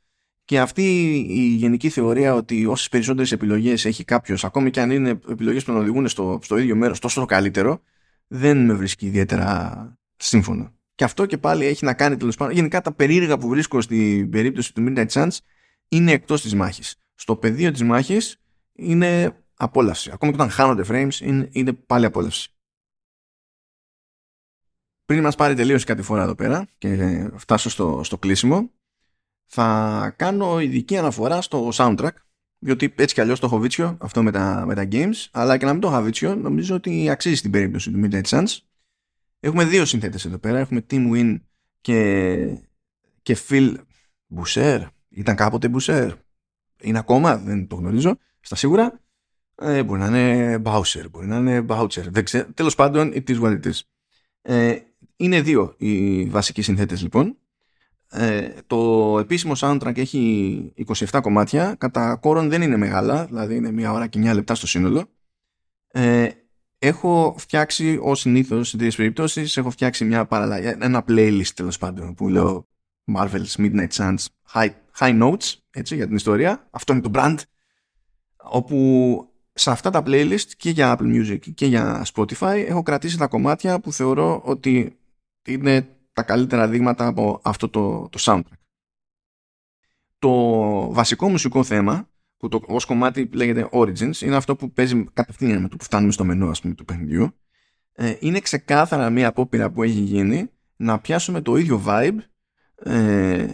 Και αυτή η γενική θεωρία ότι όσες περισσότερες επιλογές έχει κάποιος, ακόμη και αν είναι επιλογές που τον οδηγούν στο, στο ίδιο μέρος, τόσο το καλύτερο, δεν με βρίσκει ιδιαίτερα σύμφωνο. Και αυτό και πάλι έχει να κάνει τέλος πάντων. Γενικά τα περίεργα που βρίσκω στην περίπτωση του Midnight Suns είναι εκτός της μάχης. Στο πεδίο της μάχης είναι απόλαυση. Ακόμα και όταν χάνονται frames είναι, είναι πάλι απόλαυση. Πριν μας πάρει τελείωση κάτι φορά εδώ πέρα και φτάσω στο, στο κλείσιμο θα κάνω ειδική αναφορά στο soundtrack διότι έτσι κι αλλιώς το έχω βίτσιο αυτό με τα, με τα games αλλά και να μην το έχω βίτσιο νομίζω ότι αξίζει στην περίπτωση του Midnight Suns Έχουμε δύο συνθέτες εδώ πέρα. Έχουμε Tim Win και, και Phil Boucher. Ήταν κάποτε Boucher. Είναι ακόμα, δεν το γνωρίζω. Στα σίγουρα. Ε, μπορεί να είναι Bowser, μπορεί να είναι Boucher. Δεν ξέρω. Τέλος πάντων, it is what it is. Ε, είναι δύο οι βασικοί συνθέτες λοιπόν. Ε, το επίσημο soundtrack έχει 27 κομμάτια. Κατά κόρον δεν είναι μεγάλα, δηλαδή είναι μία ώρα και 9 λεπτά στο σύνολο. Ε, έχω φτιάξει ως συνήθως σε τέτοιε περιπτώσεις, έχω φτιάξει μια παραλλαγή, ένα playlist τέλος πάντων που λέω Marvel's Midnight Suns High, high Notes έτσι, για την ιστορία. Αυτό είναι το brand. Όπου σε αυτά τα playlist και για Apple Music και για Spotify έχω κρατήσει τα κομμάτια που θεωρώ ότι είναι τα καλύτερα δείγματα από αυτό το, το soundtrack. Το βασικό μουσικό θέμα που το ως κομμάτι λέγεται Origins είναι αυτό που παίζει κατευθείαν με το που φτάνουμε στο μενού ας πούμε του παιχνιδιού ε, είναι ξεκάθαρα μια απόπειρα που έχει γίνει να πιάσουμε το ίδιο vibe ε,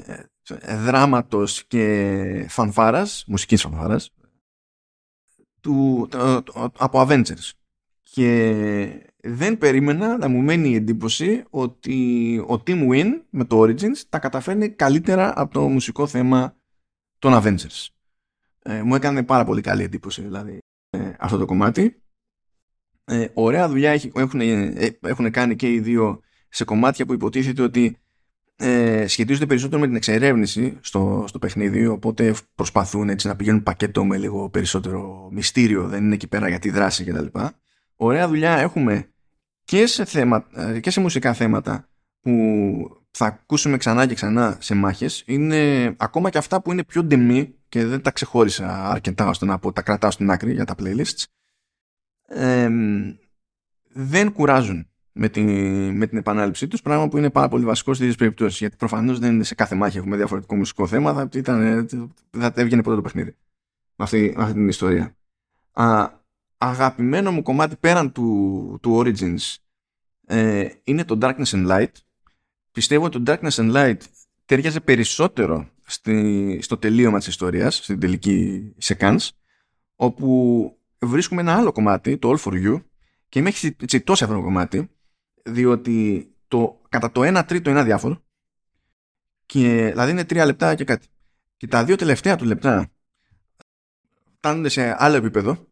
δράματος και φανφάρας μουσικής φανφάρας του, από Avengers και δεν περίμενα να μου μένει η εντύπωση ότι ο Team Win με το Origins τα καταφέρνει καλύτερα από το μουσικό θέμα των Avengers ε, μου έκανε πάρα πολύ καλή εντύπωση δηλαδή ε, αυτό το κομμάτι. Ε, ωραία δουλειά έχουν, ε, έχουν κάνει και οι δύο σε κομμάτια που υποτίθεται ότι ε, σχετίζονται περισσότερο με την εξερεύνηση στο, στο παιχνίδι οπότε προσπαθούν έτσι να πηγαίνουν πακέτο με λίγο περισσότερο μυστήριο δεν είναι εκεί πέρα για τη δράση κτλ. Ωραία δουλειά έχουμε και σε, θέμα, ε, και σε μουσικά θέματα που θα ακούσουμε ξανά και ξανά σε μάχες είναι ακόμα και αυτά που είναι πιο ντεμή και δεν τα ξεχώρισα αρκετά ώστε να πω τα κρατάω στην άκρη για τα playlists δεν κουράζουν με την, με την επανάληψή τους πράγμα που είναι πάρα πολύ βασικό στις περιπτώσεις γιατί προφανώς δεν είναι σε κάθε μάχη έχουμε διαφορετικό μουσικό θέμα θα, ήταν, θα έβγαινε πρώτο το παιχνίδι με αυτή, αυτή την ιστορία. Α, αγαπημένο μου κομμάτι πέραν του, του Origins ε, είναι το Darkness and Light. Πιστεύω ότι το Darkness and Light ταιριάζει περισσότερο στη, στο τελείωμα της ιστορίας, στην τελική σεκάνς, όπου βρίσκουμε ένα άλλο κομμάτι, το All For You, και με έχει τσιτώσει αυτό το κομμάτι, διότι το, κατά το 1 τρίτο είναι αδιάφορο, και, δηλαδή είναι τρία λεπτά και κάτι. Και τα δύο τελευταία του λεπτά φτάνουν σε άλλο επίπεδο,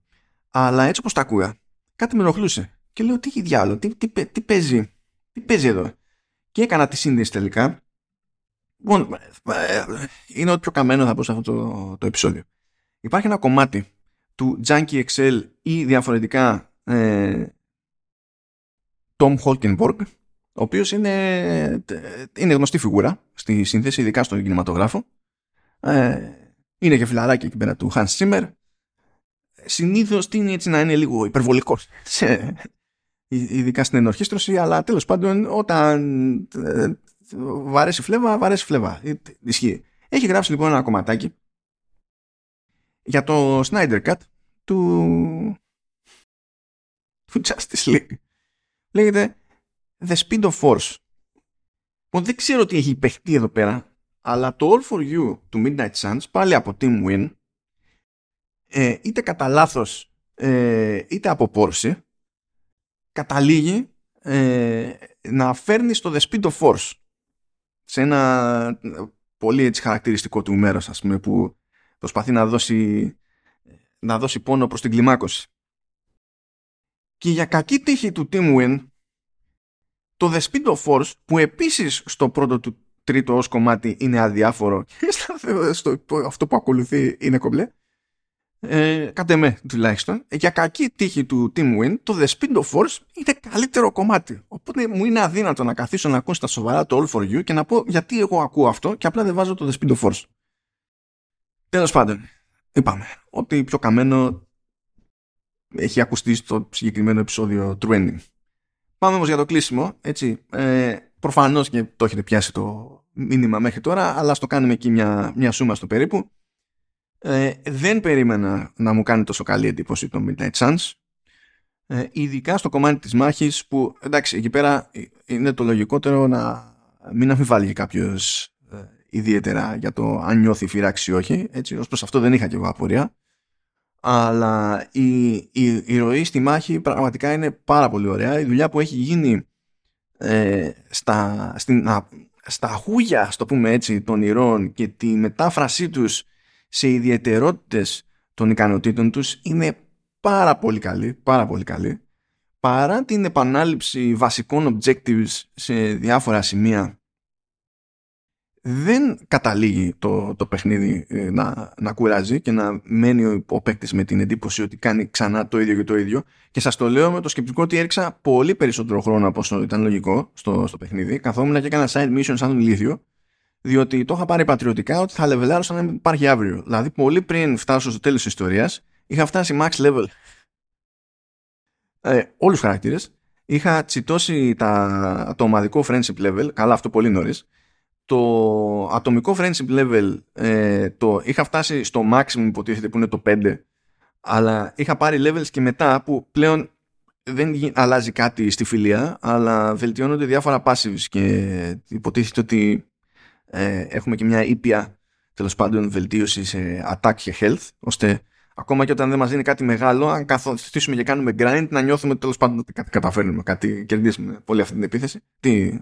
αλλά έτσι όπως τα ακούγα, κάτι με ενοχλούσε. Και λέω τι διάλογο, τι, τι, τι, παίζει, τι παίζει εδώ. Και έκανα τη σύνδεση τελικά Λοιπόν, είναι ό,τι πιο καμένο θα πω σε αυτό το, το επεισόδιο. Υπάρχει ένα κομμάτι του Junkie Excel ή διαφορετικά ε, Tom Holkenborg ο οποίος είναι, είναι γνωστή φιγούρα στη σύνθεση, ειδικά στον κινηματογράφο. Ε, είναι και φιλαράκι εκεί πέρα του Hans Zimmer. Συνήθως είναι έτσι να είναι λίγο υπερβολικός σε, ειδικά στην ενορχίστρωση, αλλά τέλος πάντων όταν ε, βαρέσει φλέβα, βαρέσει φλέβα. Ε, ισχύει. Έχει γράψει λοιπόν ένα κομματάκι για το Snyder Cut του, του Justice League. Λέγεται The Speed of Force. Λοιπόν, δεν ξέρω τι έχει παιχτεί εδώ πέρα, αλλά το All For You του Midnight Suns, πάλι από Team Win, ε, είτε κατά λάθος ε, είτε από πόρση, καταλήγει ε, να φέρνει στο The Speed of Force σε ένα πολύ έτσι χαρακτηριστικό του μέρος ας πούμε που προσπαθεί να δώσει, να δώσει πόνο προς την κλιμάκωση. Και για κακή τύχη του Team Win το The Speed of Force που επίσης στο πρώτο του τρίτο ως κομμάτι είναι αδιάφορο και στο, αυτό που ακολουθεί είναι κομπλέ ε, κάτε με τουλάχιστον για κακή τύχη του Team Win το The Speed of Force είναι καλύτερο κομμάτι οπότε μου είναι αδύνατο να καθίσω να ακούσω τα σοβαρά το All For You και να πω γιατί εγώ ακούω αυτό και απλά δεν βάζω το The Speed of Force τέλος πάντων είπαμε ότι πιο καμένο έχει ακουστεί στο συγκεκριμένο επεισόδιο Trending Πάμε όμως για το κλείσιμο, έτσι. Ε, προφανώς και το έχετε πιάσει το μήνυμα μέχρι τώρα, αλλά στο κάνουμε εκεί μια, μια σούμα στο περίπου. Ε, δεν περίμενα να μου κάνει τόσο καλή εντύπωση το Midnight Suns. Ε, ειδικά στο κομμάτι της μάχης που εντάξει εκεί πέρα είναι το λογικότερο να μην αμφιβάλλει κάποιος ε, ιδιαίτερα για το αν νιώθει φυράξη ή όχι. Έτσι, ως προς αυτό δεν είχα και εγώ απορία αλλά η, η, η ροή στη μάχη πραγματικά είναι πάρα πολύ ωραία. Η δουλειά που έχει γίνει ε, στα, στην, στα χούγια, στο πούμε έτσι, των ηρώων και τη μετάφρασή τους σε ιδιαιτερότητες των ικανοτήτων τους είναι πάρα πολύ καλή, πάρα πολύ καλή. Παρά την επανάληψη βασικών objectives σε διάφορα σημεία δεν καταλήγει το, το παιχνίδι ε, να, να κουράζει και να μένει ο, ο παίκτης με την εντύπωση ότι κάνει ξανά το ίδιο και το ίδιο. Και σας το λέω με το σκεπτικό ότι έριξα πολύ περισσότερο χρόνο από όσο ήταν λογικό στο, στο παιχνίδι. Καθόμουν και έκανα side mission σαν τον ηλίθιο, διότι το είχα πάρει πατριωτικά ότι θα λεβελάρω σαν να υπάρχει αύριο. Δηλαδή, πολύ πριν φτάσω στο τέλος της ιστορίας, είχα φτάσει max level. Ε, Όλους του χαρακτήρες. Είχα τσιτώσει τα, το ομαδικό friendship level, καλά αυτό πολύ νωρίς το ατομικό friendship level ε, το είχα φτάσει στο maximum υποτίθεται που είναι το 5 αλλά είχα πάρει levels και μετά που πλέον δεν αλλάζει κάτι στη φιλία αλλά βελτιώνονται διάφορα passives και υποτίθεται ότι ε, έχουμε και μια ήπια τέλος πάντων βελτίωση σε attack και health ώστε ακόμα και όταν δεν μας δίνει κάτι μεγάλο αν καθοριστήσουμε και κάνουμε grind να νιώθουμε τέλος πάντων ότι κάτι καταφέρνουμε κάτι κερδίσουμε πολύ αυτή την επίθεση τι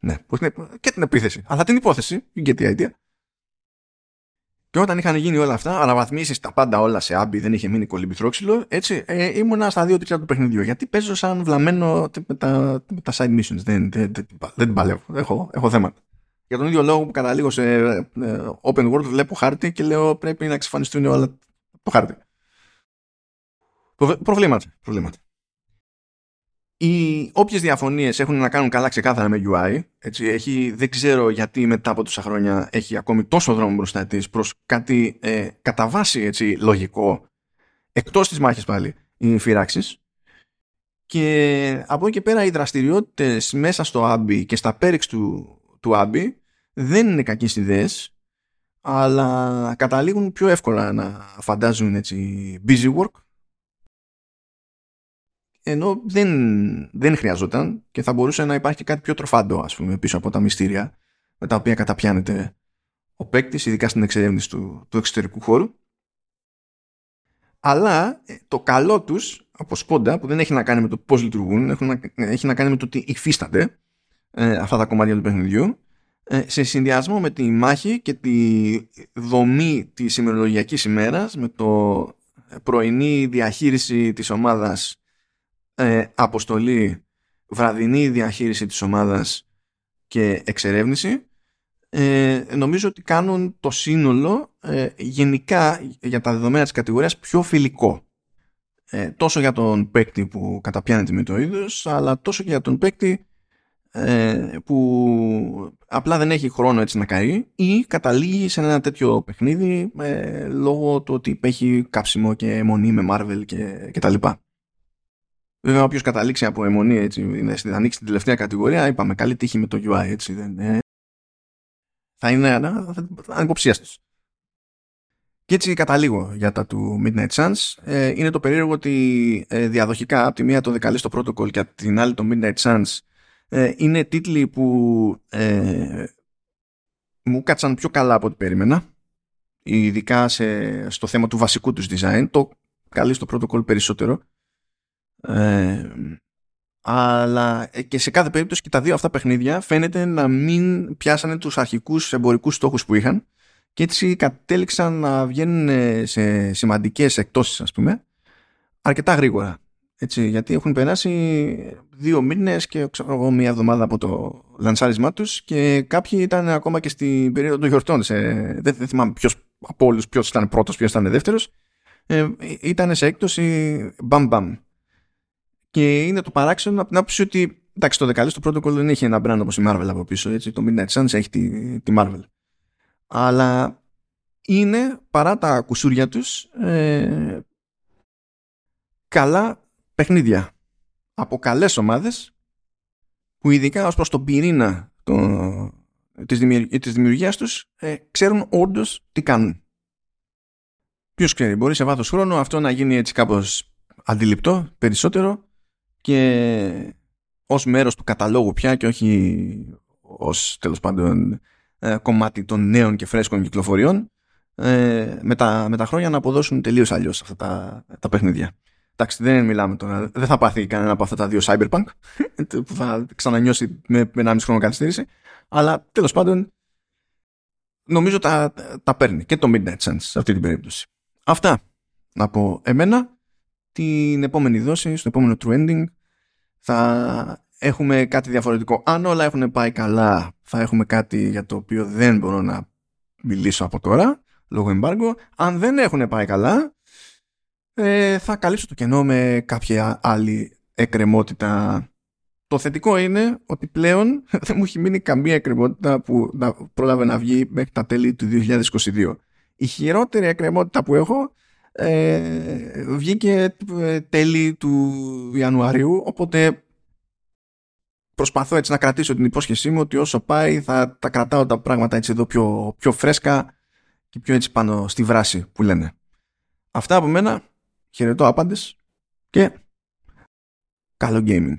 ναι, και την επίθεση. Αλλά την υπόθεση, you get the idea. Και όταν είχαν γίνει όλα αυτά, αναβαθμίσεις τα πάντα όλα σε άμπι, δεν είχε μείνει κολυμπηθρόξυλο, έτσι ε, ήμουνα στα δύο τρίτα του παιχνιδιού. Γιατί παίζω σαν βλαμμένο με τα, με τα side missions. Δεν, δεν, δεν, δεν την παλεύω. Έχω, έχω θέματα. Για τον ίδιο λόγο που καταλήγω σε ε, open world, βλέπω χάρτη και λέω πρέπει να εξαφανιστούν όλα το χάρτη. Προβλήματα. προβλήματα. Οι όποιες διαφωνίες έχουν να κάνουν καλά ξεκάθαρα με UI, έτσι, έχει, δεν ξέρω γιατί μετά από τόσα χρόνια έχει ακόμη τόσο δρόμο μπροστά της προς κάτι ε, κατά βάση έτσι, λογικό, εκτός της μάχης πάλι, οι φυράξει. Και από εκεί και πέρα οι δραστηριότητες μέσα στο Abby και στα πέριξ του, του Abby δεν είναι κακές ιδέες, αλλά καταλήγουν πιο εύκολα να φαντάζουν έτσι busy work. Ενώ δεν, δεν χρειαζόταν και θα μπορούσε να υπάρχει κάτι πιο τροφάντο ας πούμε πίσω από τα μυστήρια με τα οποία καταπιάνεται ο παίκτης, ειδικά στην εξερεύνηση του, του εξωτερικού χώρου. Αλλά ε, το καλό τους από σπόντα που δεν έχει να κάνει με το πώς λειτουργούν έχει να κάνει με το ότι υφίστανται ε, αυτά τα κομμάτια του παιχνιδιού ε, σε συνδυασμό με τη μάχη και τη δομή της ημερολογιακής ημέρας με το πρωινή διαχείριση της ομάδας ε, αποστολή, βραδινή διαχείριση της ομάδας και εξερεύνηση ε, νομίζω ότι κάνουν το σύνολο ε, γενικά για τα δεδομένα της κατηγορίας πιο φιλικό. Ε, τόσο για τον παίκτη που καταπιάνεται με το είδος αλλά τόσο και για τον παίκτη ε, που απλά δεν έχει χρόνο έτσι να καεί ή καταλήγει σε ένα τέτοιο παιχνίδι ε, λόγω του ότι έχει κάψιμο και αιμονή με Marvel και, και τα λοιπά. Βέβαια, όποιος καταλήξει από αιμονή, έτσι, είναι, θα ανοίξει την τελευταία κατηγορία, είπαμε καλή τύχη με το UI, έτσι, δεν είναι. Θα είναι ανυποψίαστο. Και έτσι καταλήγω για τα του Midnight Suns. Ε, είναι το περίεργο ότι ε, διαδοχικά από τη μία το δεκαλείς στο protocol και από την άλλη το Midnight Suns ε, είναι τίτλοι που ε, μου κάτσαν πιο καλά από ό,τι περίμενα. Ειδικά σε, στο θέμα του βασικού τους design. Το καλεί στο protocol περισσότερο. Ε, αλλά ε, και σε κάθε περίπτωση και τα δύο αυτά παιχνίδια φαίνεται να μην πιάσανε τους αρχικούς εμπορικούς στόχους που είχαν και έτσι κατέληξαν να βγαίνουν σε σημαντικές εκτόσεις ας πούμε αρκετά γρήγορα έτσι, γιατί έχουν περάσει δύο μήνες και ξέρω εγώ μία εβδομάδα από το λανσάρισμά τους και κάποιοι ήταν ακόμα και στην περίοδο των γιορτών σε, δεν, δεν θυμάμαι ποιος από όλους ποιος ήταν πρώτος, ποιος ήταν δεύτερος. Ε, ήταν σε έκπτωση μπαμ μπαμ. Και είναι το παράξενο από την άποψη ότι εντάξει το δεκαλές το protocol δεν έχει ένα brand όπως η Marvel από πίσω έτσι, το Midnight Suns έχει τη, τη Marvel. Αλλά είναι παρά τα κουσούρια τους ε, καλά παιχνίδια από καλές ομάδες που ειδικά ως προς τον πυρήνα το, της, δημιουργία, της δημιουργίας τους ε, ξέρουν όντως τι κάνουν. Ποιος ξέρει, μπορεί σε βάθος χρόνου αυτό να γίνει έτσι κάπως αντιληπτό περισσότερο και ως μέρος του καταλόγου πια και όχι ως τέλος πάντων ε, κομμάτι των νέων και φρέσκων κυκλοφοριών ε, με, τα, με τα χρόνια να αποδώσουν τελείως αλλιώς αυτά τα, τα παιχνίδια. Εντάξει, δεν μιλάμε τώρα. Δεν θα πάθει κανένα από αυτά τα δύο Cyberpunk που θα ξανανιώσει με, με μισό χρόνο καθυστέρηση. Αλλά τέλος πάντων νομίζω τα, τα παίρνει και το Midnight Suns σε αυτή την περίπτωση. Αυτά από εμένα. Την επόμενη δόση, στο επόμενο trending, θα έχουμε κάτι διαφορετικό. Αν όλα έχουν πάει καλά, θα έχουμε κάτι για το οποίο δεν μπορώ να μιλήσω από τώρα, λόγω embargo. Αν δεν έχουν πάει καλά, ε, θα καλύψω το κενό με κάποια άλλη εκκρεμότητα. Το θετικό είναι ότι πλέον δεν μου έχει μείνει καμία εκκρεμότητα που να πρόλαβε να βγει μέχρι τα τέλη του 2022. Η χειρότερη εκκρεμότητα που έχω ε, βγήκε ε, τέλη του Ιανουαρίου, οπότε προσπαθώ έτσι να κρατήσω την υπόσχεσή μου ότι όσο πάει θα τα κρατάω τα πράγματα έτσι εδώ πιο, πιο φρέσκα και πιο έτσι πάνω στη βράση που λένε. Αυτά από μένα. Χαιρετώ άπαντες και καλό gaming.